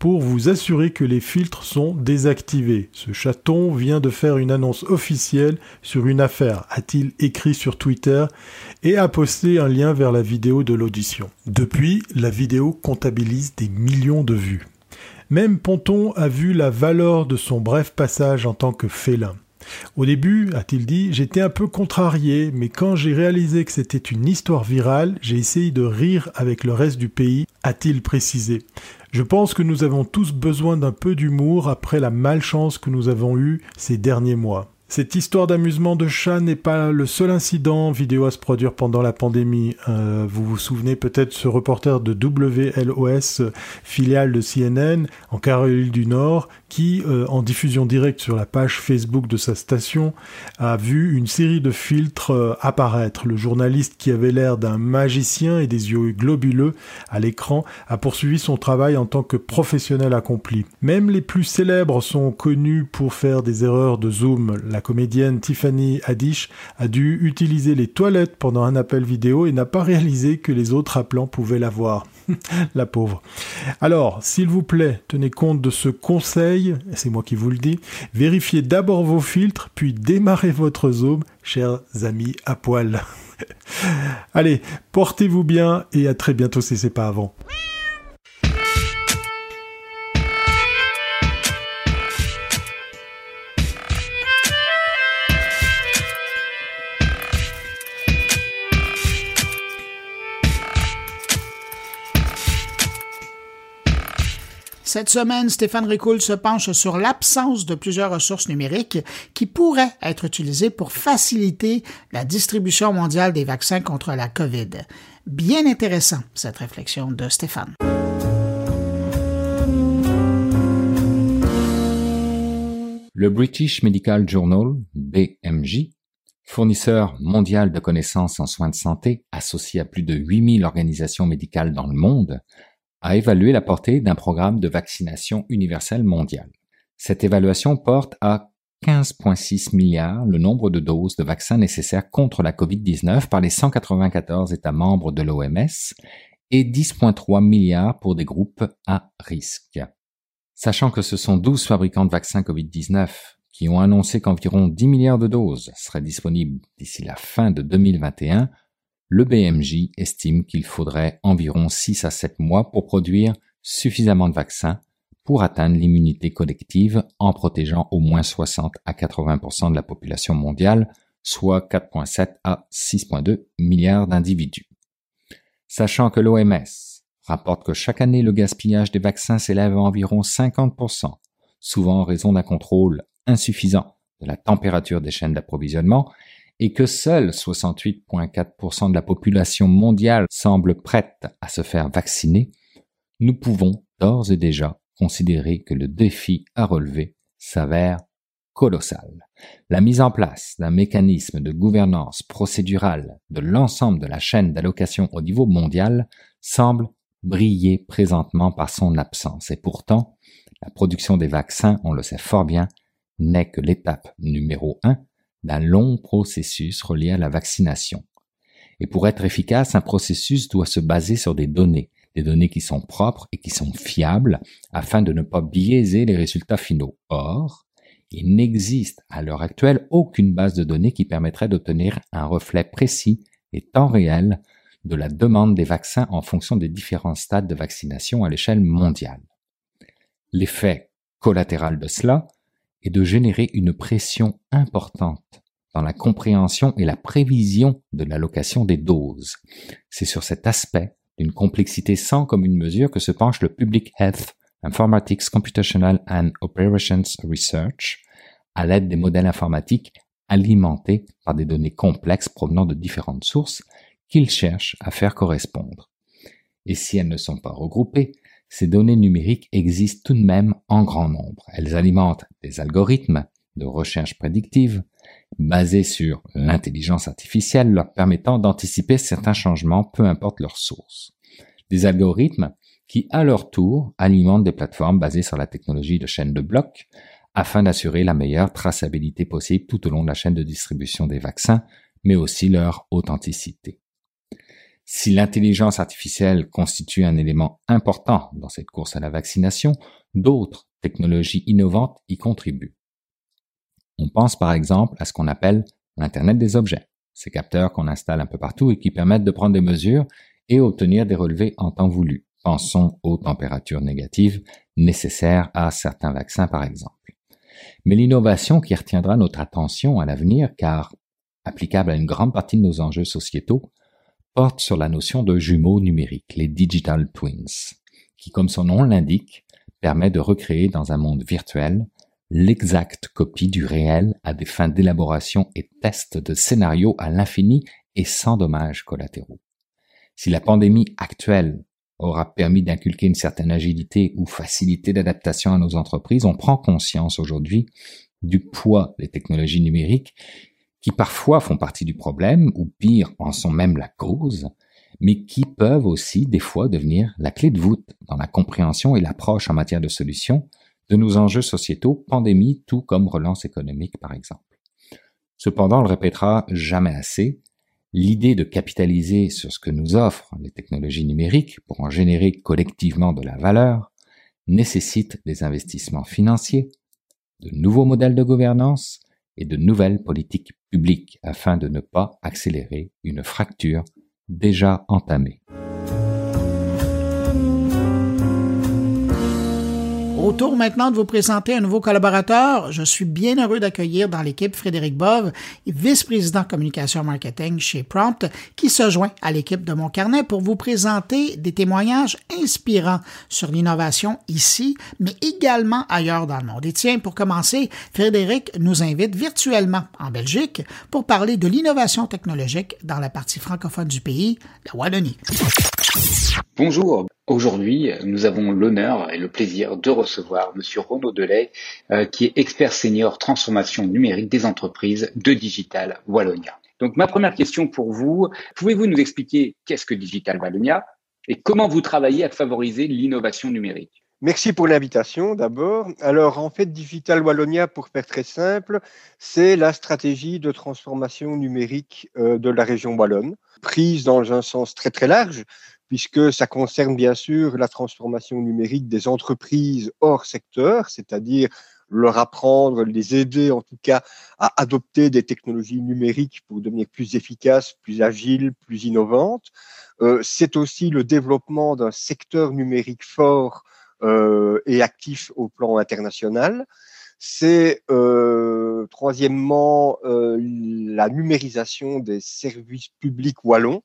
pour vous assurer que les filtres sont désactivés. Ce chaton vient de faire une annonce officielle sur une affaire, a-t-il écrit sur Twitter, et a posté un lien vers la vidéo de l'audition. Depuis, la vidéo comptabilise des millions de vues. Même Ponton a vu la valeur de son bref passage en tant que félin. Au début, a-t-il dit, j'étais un peu contrarié, mais quand j'ai réalisé que c'était une histoire virale, j'ai essayé de rire avec le reste du pays, a-t-il précisé. Je pense que nous avons tous besoin d'un peu d'humour après la malchance que nous avons eue ces derniers mois. Cette histoire d'amusement de chat n'est pas le seul incident vidéo à se produire pendant la pandémie. Euh, vous vous souvenez peut-être ce reporter de WLOS, filiale de CNN, en Caroline du Nord, qui, euh, en diffusion directe sur la page Facebook de sa station, a vu une série de filtres euh, apparaître. Le journaliste qui avait l'air d'un magicien et des yeux globuleux à l'écran a poursuivi son travail en tant que professionnel accompli. Même les plus célèbres sont connus pour faire des erreurs de zoom. Comédienne Tiffany Haddish a dû utiliser les toilettes pendant un appel vidéo et n'a pas réalisé que les autres appelants pouvaient la voir. [laughs] la pauvre. Alors, s'il vous plaît, tenez compte de ce conseil, c'est moi qui vous le dis, vérifiez d'abord vos filtres, puis démarrez votre zoom, chers amis à poil. [laughs] Allez, portez-vous bien et à très bientôt si c'est pas avant. Cette semaine, Stéphane Ricoul se penche sur l'absence de plusieurs ressources numériques qui pourraient être utilisées pour faciliter la distribution mondiale des vaccins contre la COVID. Bien intéressant, cette réflexion de Stéphane. Le British Medical Journal, BMJ, fournisseur mondial de connaissances en soins de santé associé à plus de 8000 organisations médicales dans le monde, a évalué la portée d'un programme de vaccination universelle mondiale. Cette évaluation porte à 15,6 milliards le nombre de doses de vaccins nécessaires contre la COVID-19 par les 194 États membres de l'OMS et 10,3 milliards pour des groupes à risque. Sachant que ce sont 12 fabricants de vaccins COVID-19 qui ont annoncé qu'environ 10 milliards de doses seraient disponibles d'ici la fin de 2021, le BMJ estime qu'il faudrait environ 6 à 7 mois pour produire suffisamment de vaccins pour atteindre l'immunité collective en protégeant au moins 60 à 80% de la population mondiale, soit 4,7 à 6,2 milliards d'individus. Sachant que l'OMS rapporte que chaque année le gaspillage des vaccins s'élève à environ 50% souvent en raison d'un contrôle insuffisant de la température des chaînes d'approvisionnement et que seule 68,4% de la population mondiale semble prête à se faire vacciner, nous pouvons d'ores et déjà considérer que le défi à relever s'avère colossal. La mise en place d'un mécanisme de gouvernance procédurale de l'ensemble de la chaîne d'allocation au niveau mondial semble briller présentement par son absence. Et pourtant, la production des vaccins, on le sait fort bien, n'est que l'étape numéro un d'un long processus relié à la vaccination. Et pour être efficace, un processus doit se baser sur des données, des données qui sont propres et qui sont fiables afin de ne pas biaiser les résultats finaux. Or, il n'existe à l'heure actuelle aucune base de données qui permettrait d'obtenir un reflet précis et temps réel de la demande des vaccins en fonction des différents stades de vaccination à l'échelle mondiale. L'effet collatéral de cela et de générer une pression importante dans la compréhension et la prévision de l'allocation des doses. C'est sur cet aspect d'une complexité sans commune mesure que se penche le Public Health Informatics Computational and Operations Research à l'aide des modèles informatiques alimentés par des données complexes provenant de différentes sources qu'il cherche à faire correspondre. Et si elles ne sont pas regroupées, ces données numériques existent tout de même en grand nombre. Elles alimentent des algorithmes de recherche prédictive basés sur l'intelligence artificielle leur permettant d'anticiper certains changements peu importe leur source. Des algorithmes qui, à leur tour, alimentent des plateformes basées sur la technologie de chaîne de blocs afin d'assurer la meilleure traçabilité possible tout au long de la chaîne de distribution des vaccins, mais aussi leur authenticité. Si l'intelligence artificielle constitue un élément important dans cette course à la vaccination, d'autres technologies innovantes y contribuent. On pense par exemple à ce qu'on appelle l'Internet des objets, ces capteurs qu'on installe un peu partout et qui permettent de prendre des mesures et obtenir des relevés en temps voulu. Pensons aux températures négatives nécessaires à certains vaccins par exemple. Mais l'innovation qui retiendra notre attention à l'avenir, car applicable à une grande partie de nos enjeux sociétaux, porte sur la notion de jumeaux numériques, les digital twins, qui, comme son nom l'indique, permet de recréer dans un monde virtuel l'exacte copie du réel à des fins d'élaboration et test de scénarios à l'infini et sans dommages collatéraux. Si la pandémie actuelle aura permis d'inculquer une certaine agilité ou facilité d'adaptation à nos entreprises, on prend conscience aujourd'hui du poids des technologies numériques qui parfois font partie du problème ou pire en sont même la cause, mais qui peuvent aussi des fois devenir la clé de voûte dans la compréhension et l'approche en matière de solutions de nos enjeux sociétaux, pandémie, tout comme relance économique par exemple. Cependant, on le répétera jamais assez, l'idée de capitaliser sur ce que nous offrent les technologies numériques pour en générer collectivement de la valeur nécessite des investissements financiers, de nouveaux modèles de gouvernance et de nouvelles politiques publiques afin de ne pas accélérer une fracture déjà entamée. Au tour maintenant de vous présenter un nouveau collaborateur. Je suis bien heureux d'accueillir dans l'équipe Frédéric Bove, vice-président communication marketing chez Prompt, qui se joint à l'équipe de Mon Carnet pour vous présenter des témoignages inspirants sur l'innovation ici, mais également ailleurs dans le monde. Et tiens, pour commencer, Frédéric nous invite virtuellement en Belgique pour parler de l'innovation technologique dans la partie francophone du pays, la Wallonie. Bonjour, Aujourd'hui, nous avons l'honneur et le plaisir de recevoir Monsieur Renaud Delay, euh, qui est expert senior transformation numérique des entreprises de Digital Wallonia. Donc, ma première question pour vous, pouvez-vous nous expliquer qu'est-ce que Digital Wallonia et comment vous travaillez à favoriser l'innovation numérique? Merci pour l'invitation d'abord. Alors en fait, Digital Wallonia, pour faire très simple, c'est la stratégie de transformation numérique euh, de la région wallonne, prise dans un sens très très large, puisque ça concerne bien sûr la transformation numérique des entreprises hors secteur, c'est-à-dire leur apprendre, les aider en tout cas à adopter des technologies numériques pour devenir plus efficaces, plus agiles, plus innovantes. Euh, c'est aussi le développement d'un secteur numérique fort euh, et actif au plan international. C'est euh, troisièmement la numérisation des services publics wallons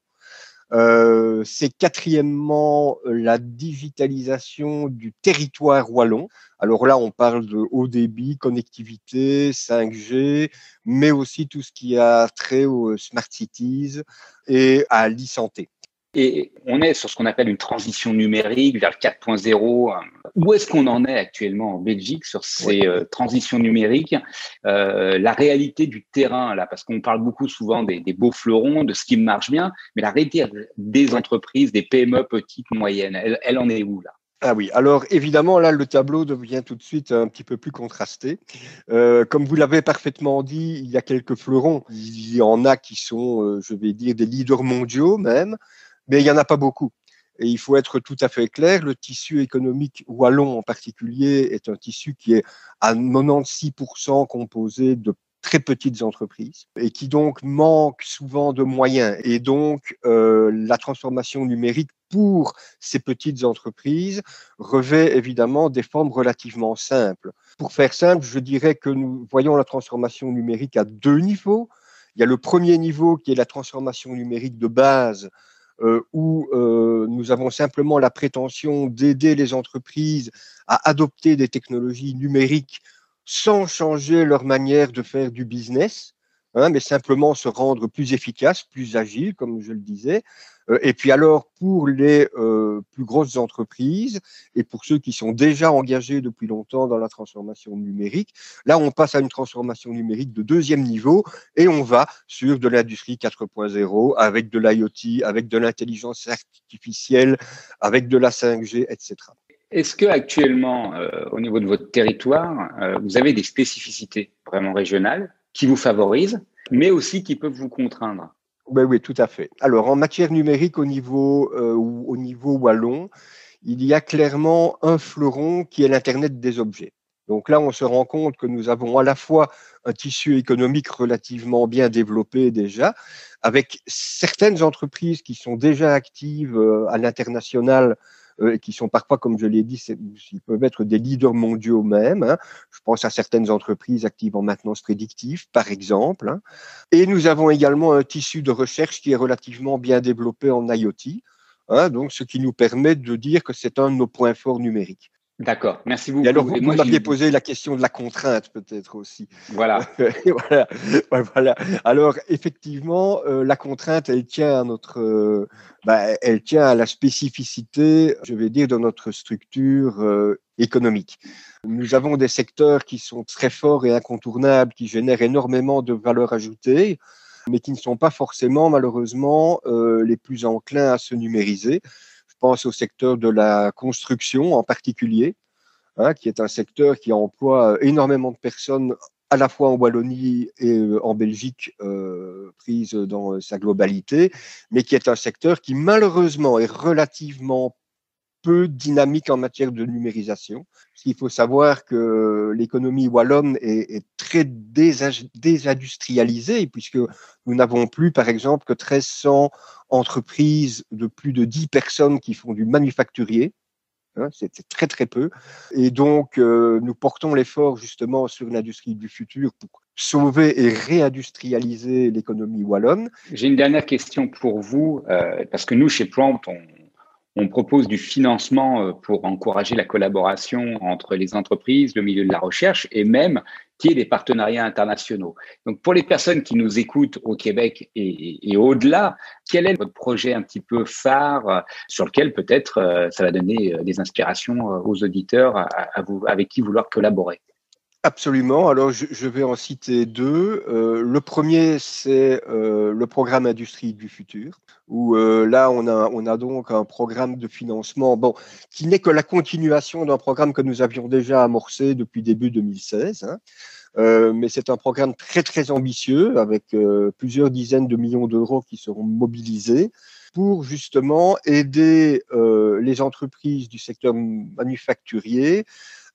euh, c'est quatrièmement euh, la digitalisation du territoire wallon. Alors là, on parle de haut débit, connectivité, 5G, mais aussi tout ce qui a trait aux smart cities et à l'e-santé. Et on est sur ce qu'on appelle une transition numérique vers le 4.0. Où est-ce qu'on en est actuellement en Belgique sur ces euh, transitions numériques? Euh, La réalité du terrain, là, parce qu'on parle beaucoup souvent des, des, beaux fleurons, de ce qui marche bien, mais la réalité des entreprises, des PME petites, moyennes, elle, elle en est où là? Ah oui, alors évidemment, là, le tableau devient tout de suite un petit peu plus contrasté. Euh, comme vous l'avez parfaitement dit, il y a quelques fleurons. Il y en a qui sont, je vais dire, des leaders mondiaux même mais il n'y en a pas beaucoup. Et il faut être tout à fait clair, le tissu économique wallon en particulier est un tissu qui est à 96% composé de très petites entreprises et qui donc manque souvent de moyens. Et donc, euh, la transformation numérique pour ces petites entreprises revêt évidemment des formes relativement simples. Pour faire simple, je dirais que nous voyons la transformation numérique à deux niveaux. Il y a le premier niveau qui est la transformation numérique de base, où euh, nous avons simplement la prétention d'aider les entreprises à adopter des technologies numériques sans changer leur manière de faire du business, hein, mais simplement se rendre plus efficace, plus agile, comme je le disais, euh, et puis alors, pour les euh, plus grosses entreprises et pour ceux qui sont déjà engagés depuis longtemps dans la transformation numérique, là, on passe à une transformation numérique de deuxième niveau et on va sur de l'industrie 4.0 avec de l'IoT, avec de l'intelligence artificielle, avec de la 5G, etc. Est-ce que actuellement, euh, au niveau de votre territoire, vous avez des spécificités vraiment régionales qui vous favorisent, mais aussi qui peuvent vous contraindre? Oui, oui, tout à fait. Alors, en matière numérique au niveau, euh, au niveau wallon, il y a clairement un fleuron qui est l'Internet des objets. Donc là, on se rend compte que nous avons à la fois un tissu économique relativement bien développé déjà, avec certaines entreprises qui sont déjà actives euh, à l'international et qui sont parfois, comme je l'ai dit, ils peuvent être des leaders mondiaux même. Hein. Je pense à certaines entreprises actives en maintenance prédictive, par exemple. Hein. Et nous avons également un tissu de recherche qui est relativement bien développé en IoT. Hein, donc, ce qui nous permet de dire que c'est un de nos points forts numériques. D'accord, merci beaucoup. Et alors, vous, m'aviez posé la question de la contrainte, peut-être aussi. Voilà. [laughs] voilà. voilà. Alors, effectivement, euh, la contrainte, elle tient à notre, euh, bah, elle tient à la spécificité, je vais dire, de notre structure euh, économique. Nous avons des secteurs qui sont très forts et incontournables, qui génèrent énormément de valeur ajoutée, mais qui ne sont pas forcément, malheureusement, les plus enclins à se numériser pense au secteur de la construction en particulier, hein, qui est un secteur qui emploie énormément de personnes à la fois en Wallonie et euh, en Belgique, euh, prise dans sa globalité, mais qui est un secteur qui malheureusement est relativement peu dynamique en matière de numérisation. Il faut savoir que l'économie wallonne est, très désindustrialisée, puisque nous n'avons plus, par exemple, que 1300 entreprises de plus de 10 personnes qui font du manufacturier. Hein, c'est très très peu. Et donc, euh, nous portons l'effort justement sur l'industrie du futur pour sauver et réindustrialiser l'économie wallonne. J'ai une dernière question pour vous, euh, parce que nous, chez Prompt, on, on propose du financement euh, pour encourager la collaboration entre les entreprises, le milieu de la recherche et même qui est des partenariats internationaux. Donc, pour les personnes qui nous écoutent au Québec et, au-delà, quel est votre projet un petit peu phare euh, sur lequel peut-être euh, ça va donner des inspirations aux auditeurs avec qui vouloir collaborer? Absolument. Alors, je, vais en citer deux. Euh, le premier, c'est euh, le programme Industrie du futur, où euh, là, on a, on a donc un programme de financement, bon, qui n'est que la continuation d'un programme que nous avions déjà amorcé depuis début 2016. Hein. mais c'est un programme très très ambitieux avec plusieurs dizaines de millions d'euros qui seront mobilisés pour justement aider les entreprises du secteur manufacturier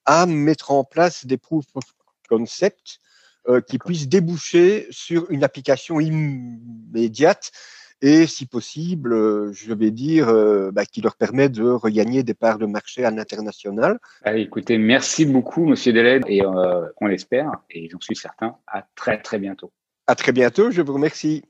à mettre en place des proof of concept euh, qui puissent déboucher sur une application immédiate et, si possible, euh, je vais dire, euh, bah, qui leur permet de regagner des parts de marché à l'international. écoutez, merci beaucoup, Monsieur Deled, et on l'espère, et j'en suis certain, à très très bientôt. À très bientôt, je vous remercie.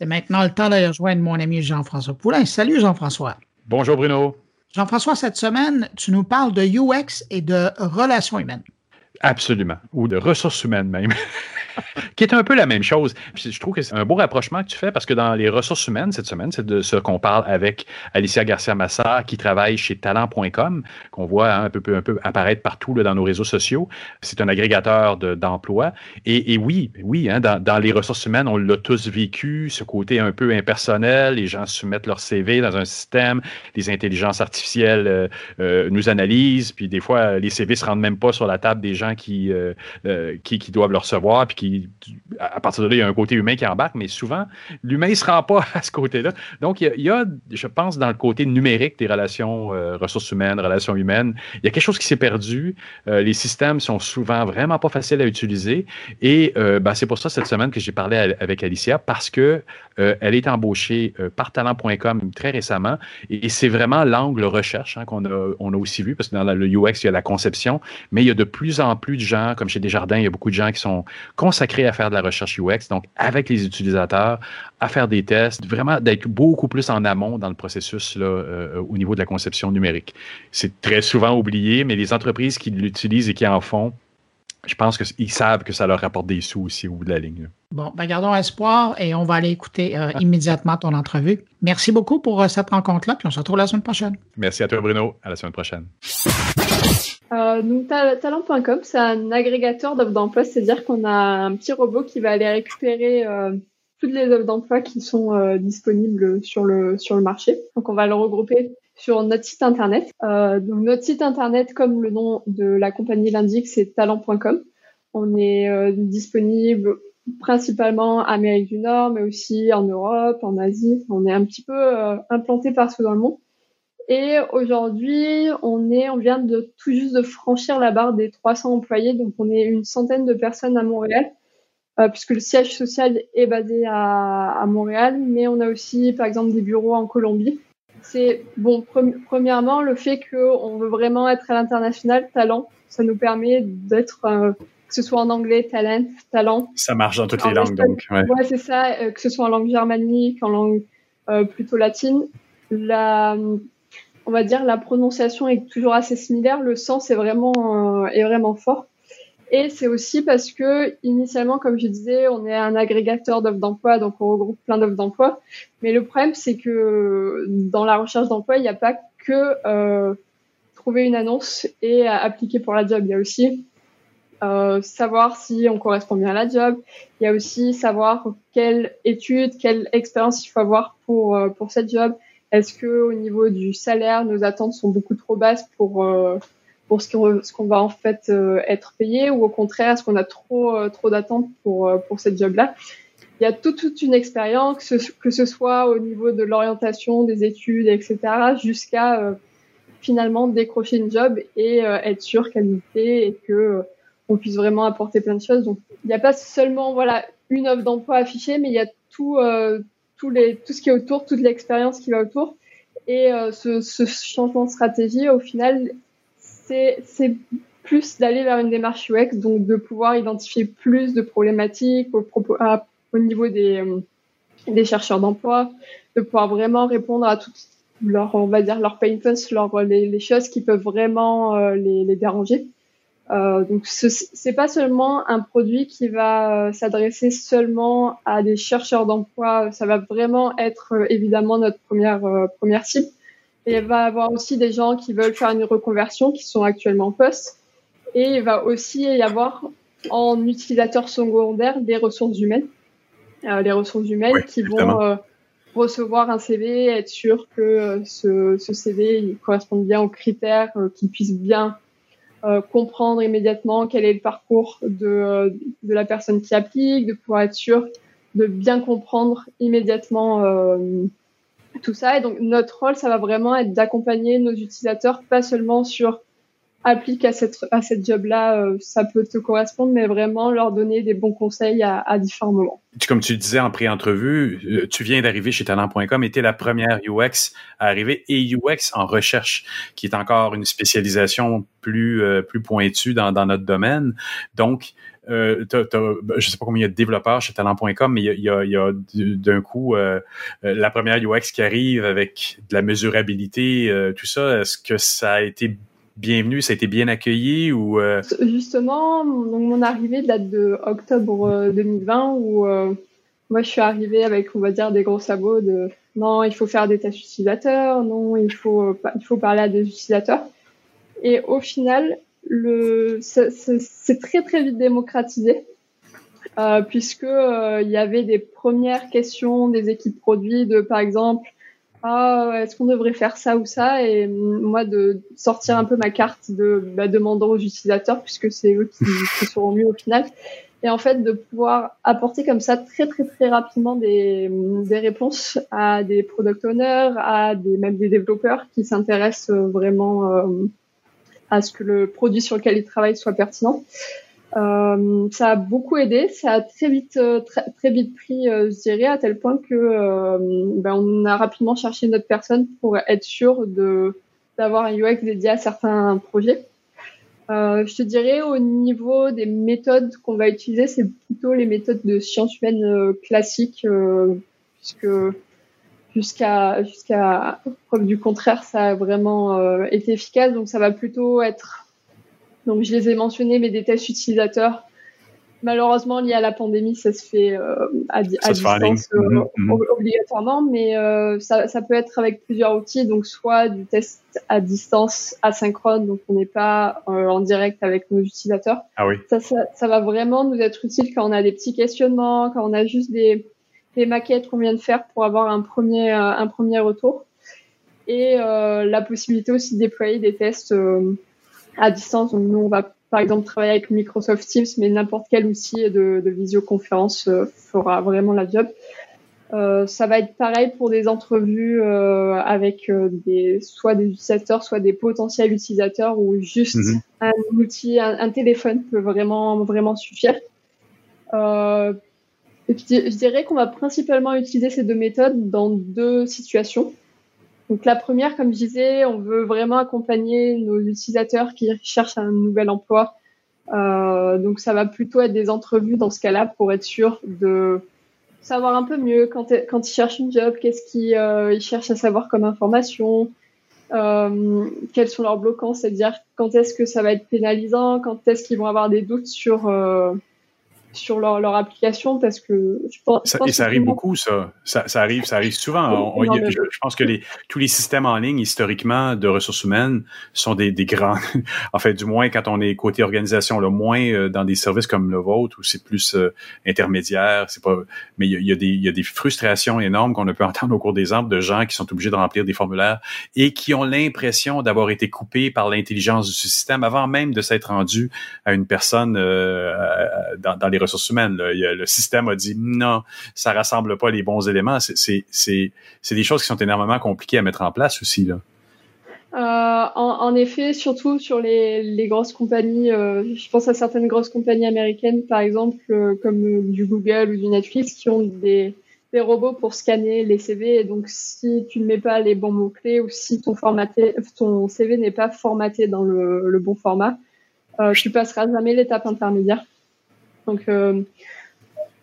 C'est maintenant le temps de rejoindre mon ami Jean-François Poulain. Salut Jean-François. Bonjour Bruno. Jean-François, cette semaine, tu nous parles de UX et de relations humaines. Absolument. Ou de ressources humaines même. [laughs] qui est un peu la même chose. je trouve que c'est un beau rapprochement que tu fais parce que dans les ressources humaines cette semaine, c'est de ce qu'on parle avec Alicia Garcia-Massa qui travaille chez talent.com, qu'on voit hein, un, peu, un peu apparaître partout là, dans nos réseaux sociaux. C'est un agrégateur d'emploi. et, et, oui, oui, hein, dans, dans, les ressources humaines, on l'a tous vécu, ce côté un peu impersonnel. Les gens soumettent leur CV dans un système, les intelligences artificielles euh, euh, nous analysent, puis des fois, les CV se rendent même pas sur la table des gens qui, euh, qui, qui, doivent le recevoir, puis qui à partir de là, il y a un côté humain qui embarque, mais souvent, l'humain ne se rend pas [laughs] à ce côté-là. Donc, il y, a, je pense, dans le côté numérique des relations euh, ressources humaines, relations humaines, il y a quelque chose qui s'est perdu. Euh, les systèmes sont souvent vraiment pas faciles à utiliser. Et euh, ben, c'est pour ça, cette semaine, que j'ai parlé avec Alicia, parce que elle est embauchée par talent.com très récemment. Et, c'est vraiment l'angle recherche hein, qu'on a, on a aussi vu, parce que dans le UX, il y a la conception, mais il y a de plus en plus de gens, comme chez Desjardins, il y a beaucoup de gens qui sont consacrés à faire de la recherche UX, donc avec les utilisateurs, à faire des tests, vraiment d'être beaucoup plus en amont dans le processus euh, au niveau de la conception numérique. C'est très souvent oublié, mais les entreprises qui l'utilisent et qui en font, je pense qu'ils savent que ça leur rapporte des sous aussi au bout de la ligne. Bon, ben gardons espoir et on va aller écouter euh, [laughs] immédiatement ton entrevue. Merci beaucoup pour euh, cette rencontre-là, puis on se retrouve la semaine prochaine. Merci à toi, Bruno. À la semaine prochaine. Euh, donc talent.com, c'est un agrégateur d'offres d'emploi, c'est-à-dire qu'on a un petit robot qui va aller récupérer toutes les offres d'emploi qui sont disponibles sur le sur le marché. Donc on va le regrouper sur notre site internet. donc notre site internet, comme le nom de la compagnie l'indique, c'est talent.com. On est disponible principalement Amérique du Nord, mais aussi en Europe, en Asie. On est un petit peu euh, implanté partout dans le monde. Et aujourd'hui, on est, on vient de tout juste de franchir la barre des 300 employés, donc on est une centaine de personnes à Montréal, euh, puisque le siège social est basé à, Montréal, mais on a aussi, par exemple, des bureaux en Colombie. C'est bon, premièrement, le fait qu'on veut vraiment être à l'international, talent, ça nous permet d'être euh, que ce soit en anglais, talent, talent. Ça marche dans toutes les langues, donc. Ouais, ouais c'est ça. Euh, que ce soit en langue germanique, en langue euh, plutôt latine, la, on va dire, la prononciation est toujours assez similaire. Le sens est vraiment, est vraiment fort. Et c'est aussi parce que initialement, comme je disais, on est un agrégateur d'offres d'emploi, donc on regroupe plein d'offres d'emploi. Mais le problème, c'est que dans la recherche d'emploi, il n'y a pas que euh, trouver une annonce et appliquer pour la job. Il y a aussi euh, savoir si on correspond bien à la job. Il y a aussi savoir quelle étude, quelle expérience il faut avoir pour euh, pour cette job. Est-ce que au niveau du salaire, nos attentes sont beaucoup trop basses pour euh, pour ce qu'on va en fait être payé ou au contraire est-ce qu'on a trop trop d'attentes pour pour cette job là. Il y a toute, toute une expérience, que ce, que ce soit au niveau de l'orientation, des études, etc., jusqu'à finalement décrocher une job et être sûr plaît et que on puisse vraiment apporter plein de choses. Donc, il n'y a pas seulement voilà une offre d'emploi affichée, mais il y a tout, euh, tout, les, tout ce qui est autour, toute l'expérience qui va autour. Et euh, ce, ce, changement de stratégie, au final, c'est plus d'aller vers une démarche UX, donc de pouvoir identifier plus de problématiques au, niveau des, euh, des chercheurs d'emploi, de pouvoir vraiment répondre à toutes leurs, on va dire, leurs pain points, leurs, les, les choses qui peuvent vraiment euh, les, déranger. Euh, donc c'est pas seulement un produit qui va s'adresser seulement à des chercheurs d'emploi, ça va vraiment être évidemment notre première première cible. Et il va avoir aussi des gens qui veulent faire une reconversion, qui sont actuellement en poste. Et il va aussi y avoir en utilisateur secondaire des ressources humaines, les ressources humaines qui vont recevoir un CV, être sûr que ce, ce CV il correspond bien aux critères, qu'il puisse bien euh, comprendre immédiatement quel est le parcours de, euh, de la personne qui applique, de pouvoir être sûr de bien comprendre immédiatement euh, tout ça. Et donc notre rôle, ça va vraiment être d'accompagner nos utilisateurs, pas seulement sur applique à cette à cette job là euh, ça peut te correspondre mais vraiment leur donner des bons conseils à, à différents moments comme tu disais en pré-entrevue euh, tu viens d'arriver chez talent.com et tu es la première UX à arriver et UX en recherche qui est encore une spécialisation plus euh, plus pointue dans, dans notre domaine donc euh, t'as, ben, je sais pas combien y a de développeurs chez talent.com, mais il y a, d'un coup la première UX qui arrive avec de la mesurabilité, tout ça. Est-ce que ça a été bienvenue, ça a été bien accueilli ou euh? Justement, donc mon arrivée date de octobre 2020 euh, où euh, moi je suis arrivée avec on va dire des gros sabots de non il faut faire des tests utilisateurs, non il faut il faut parler à des utilisateurs et au final le c'est très très vite démocratisé euh, puisque il y avait des premières questions des équipes produits de par exemple ah, est-ce qu'on devrait faire ça ou ça? Et moi, de sortir un peu ma carte de bah, demandant aux utilisateurs, puisque c'est eux qui, qui seront mieux au final. Et en fait, de pouvoir apporter comme ça très très très rapidement des, des réponses à des product owners, à des même des développeurs qui s'intéressent vraiment euh, à ce que le produit sur lequel ils travaillent soit pertinent. Euh, ça a beaucoup aidé, ça a très vite, euh, très, très vite pris, euh, je dirais, à tel point que euh, ben, on a rapidement cherché notre personne pour être sûr de d'avoir un UX dédié à certains projets. je te dirais au niveau des méthodes qu'on va utiliser, c'est plutôt les méthodes de sciences humaines classiques, puisque jusqu'à jusqu'à preuve du contraire, ça a vraiment été efficace. Donc ça va plutôt être donc je les ai mentionnés, mais des tests utilisateurs, malheureusement liés à la pandémie, ça se fait euh, à, distance euh, mm-hmm, mm-hmm. obligatoirement, mais euh, ça, ça, peut être avec plusieurs outils, donc soit du test à distance asynchrone, donc on n'est pas en direct avec nos utilisateurs. Ah oui. Ça, ça, ça, va vraiment nous être utile quand on a des petits questionnements, quand on a juste des les maquettes qu'on vient de faire pour avoir un premier, un premier retour. Et la possibilité aussi de déployer des tests à distance. Donc nous, on va par exemple travailler avec Microsoft Teams, mais n'importe quel outil de, de visioconférence fera vraiment la job. Euh, ça va être pareil pour des entrevues euh, avec euh, des, soit des utilisateurs, soit des potentiels utilisateurs où juste mhm. un outil, un, téléphone peut vraiment, vraiment suffire. Je dirais qu'on va principalement utiliser ces deux méthodes dans deux situations. Donc la première, comme je disais, on veut vraiment accompagner nos utilisateurs qui cherchent un nouvel emploi. Euh, donc ça va plutôt être des entrevues dans ce cas-là pour être sûr de savoir un peu mieux quand, ils cherchent une job, qu'est-ce qu'ils euh, cherchent à savoir comme information, euh, quels sont leurs bloquants, c'est-à-dire quand est-ce que ça va être pénalisant, quand est-ce qu'ils vont avoir des doutes sur sur leur, leur application parce que je pense, ça, et ça arrive beaucoup ça. ça. ça arrive ça arrive souvent je, pense que les tous les systèmes en ligne historiquement de ressources humaines sont des, des grands [laughs] en fait du moins quand on est côté organisation le moins euh, dans des services comme le vôtre où c'est plus euh, intermédiaire c'est pas mais il y a, des il y a des frustrations énormes qu'on a pu [laughs] entendre au cours des ans de gens qui sont obligés de remplir des formulaires et qui ont l'impression d'avoir été coupés par l'intelligence du système avant même de s'être rendu à une personne euh, dans, dans les ressources humaines. Le, système a dit non, ça rassemble pas les bons éléments. C'est des choses qui sont énormément compliquées à mettre en place aussi. Euh, en, effet, surtout sur les, grosses compagnies, euh, je pense à certaines grosses compagnies américaines, par exemple, euh, comme du Google ou du Netflix, qui ont des, robots pour scanner les CV. Et donc, si tu ne mets pas les bons mots-clés ou si ton, CV n'est pas formaté dans le, bon format, tu passeras jamais l'étape intermédiaire. Donc, euh,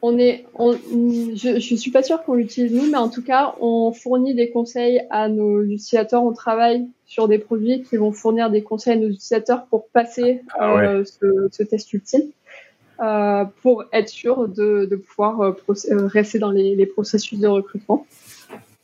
on est, je, ne suis pas sûre qu'on l'utilise nous, mais en tout cas, on fournit des conseils à nos utilisateurs. On travaille sur des produits qui vont fournir des conseils à nos utilisateurs pour passer ah euh, ce, test ultime, euh, pour être sûr de, pouvoir rester dans les processus de recrutement.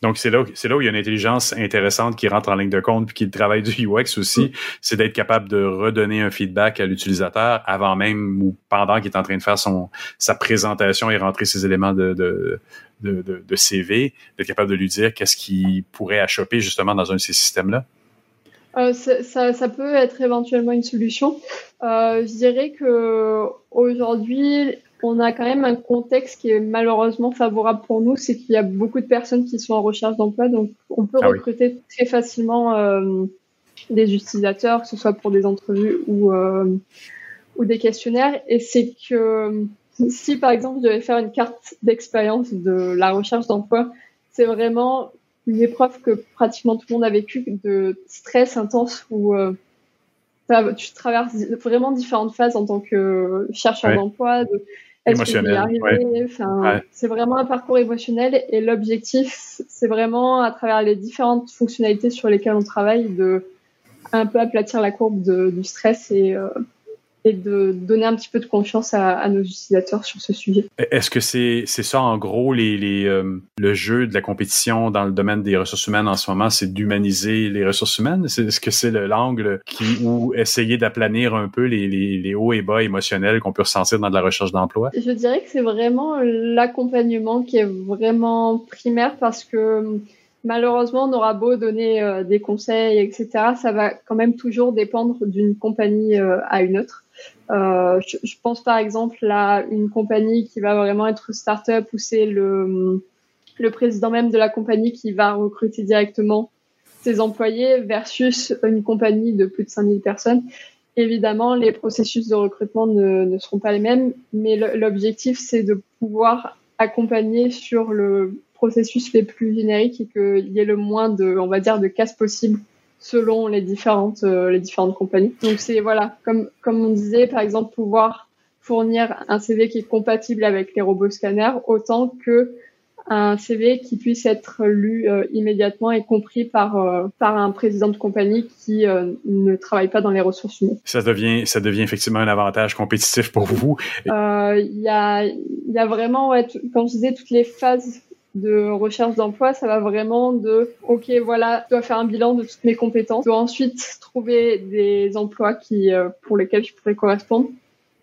Donc, c'est là, c'est là où il y a une intelligence intéressante qui rentre en ligne de compte puis qui travaille du UX aussi. C'est d'être capable de redonner un feedback à l'utilisateur avant même ou pendant qu'il est en train de faire son, sa présentation et rentrer ses éléments de, de, de, de CV, d'être capable de lui dire qu'est-ce qu'il pourrait achoper justement dans un de ces systèmes-là. Euh, ça, ça, peut être éventuellement une solution. Euh, je dirais que aujourd'hui, on a quand même un contexte qui est malheureusement favorable pour nous, c'est qu'il y a beaucoup de personnes qui sont en recherche d'emploi, donc on peut ah recruter très facilement euh, des utilisateurs, que ce soit pour des entrevues ou, euh, ou des questionnaires. Et c'est que si par exemple je devais faire une carte d'expérience de la recherche d'emploi, c'est vraiment une épreuve que pratiquement tout le monde a vécu de stress intense où euh, tu traverses vraiment différentes phases en tant que chercheur d'emploi, de émotionnel. C'est vraiment un parcours émotionnel et l'objectif, c'est vraiment à travers les différentes fonctionnalités sur lesquelles on travaille de un peu aplatir la courbe du stress et, euh, et de donner un petit peu de confiance à, nos utilisateurs sur ce sujet. Est-ce que c'est ça en gros les, les euh, le jeu de la compétition dans le domaine des ressources humaines en ce moment, c'est d'humaniser les ressources humaines? Est-ce que c'est l'angle qui ou essayer d'aplanir un peu les, les, les, hauts et bas émotionnels qu'on peut ressentir dans de la recherche d'emploi? Je dirais que c'est vraiment l'accompagnement qui est vraiment primaire parce que malheureusement, on aura beau donner euh, des conseils, etc. Ça va quand même toujours dépendre d'une compagnie euh, à une autre. Euh, je, pense par exemple à une compagnie qui va vraiment être start-up où c'est le, le président même de la compagnie qui va recruter directement ses employés versus une compagnie de plus de 5000 personnes. Évidemment, les processus de recrutement ne, ne seront pas les mêmes, mais l'objectif, c'est de pouvoir accompagner sur le processus les plus génériques et qu'il y ait le moins de, on va dire, de casse possible selon les différentes euh, les différentes compagnies. Donc c'est voilà, comme comme on disait par exemple pouvoir fournir un CV qui est compatible avec les robots scanners autant que un CV qui puisse être lu euh, immédiatement et compris par euh, par un président de compagnie qui ne travaille pas dans les ressources humaines. Ça devient ça devient effectivement un avantage compétitif pour vous. Il y a il y a vraiment ouais, comme je disais toutes les phases de recherche d'emploi, ça va vraiment de, ok, voilà, je dois faire un bilan de toutes mes compétences, je dois ensuite trouver des emplois qui, euh, pour lesquels je pourrais correspondre.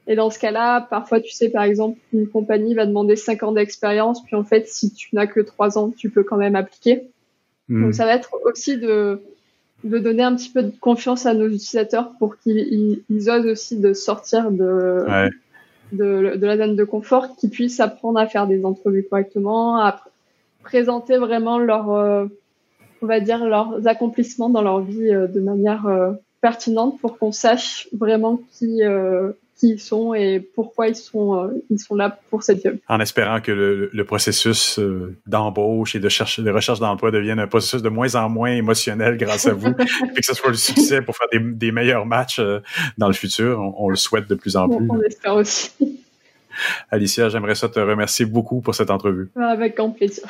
Et dans ce cas-là, parfois, tu sais, par exemple, une compagnie va demander 5 ans d'expérience, puis en fait, si tu n'as que 3 ans, tu peux quand même appliquer. Hmm. Donc, ça va être aussi de, de donner un petit peu de confiance à nos utilisateurs pour qu'ils ils osent aussi de sortir de, Ouais. de, de la zone de confort, qu'ils puissent apprendre à faire des entrevues correctement, à présenter vraiment leur, euh, on va dire, leurs accomplissements dans leur vie euh, de manière euh, pertinente pour qu'on sache vraiment qui, qui ils sont et pourquoi ils sont, ils sont là pour cette job. En espérant que le, le processus d'embauche et de, cherche, de recherche d'emploi devienne un processus de moins en moins émotionnel grâce à vous, [laughs] et que ce soit le succès pour faire des, des meilleurs matchs dans le futur. On, on le souhaite de plus en On, plus. on espère aussi. [laughs] Alicia, j'aimerais ça te remercier beaucoup pour cette entrevue. Avec grand plaisir.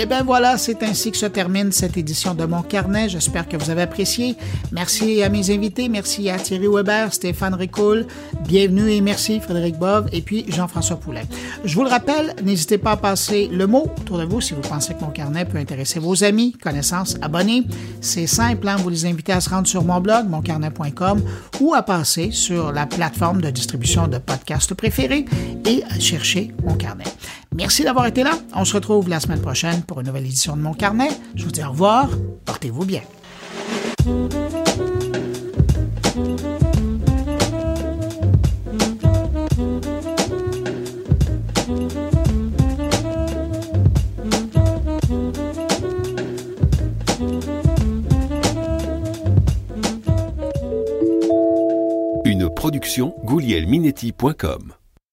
Et ben voilà, c'est ainsi que se termine cette édition de Mon Carnet. J'espère que vous avez apprécié. Merci à mes invités. Merci à Thierry Weber, Stéphane Ricoul. Bienvenue et merci Frédéric Bove et puis Jean-François Poulet. Je vous le rappelle, n'hésitez pas à passer le mot autour de vous si vous pensez que Mon Carnet peut intéresser vos amis, connaissances, abonnés. C'est simple, hein, vous les invitez à se rendre sur mon blog, moncarnet.com ou à passer sur la plateforme de distribution de podcasts préférés et à chercher Mon Carnet. Merci d'avoir été là. On se retrouve la semaine prochaine pour une nouvelle édition de Mon Carnet. Je vous dis au revoir. Portez-vous bien. Une production goulielminetti.com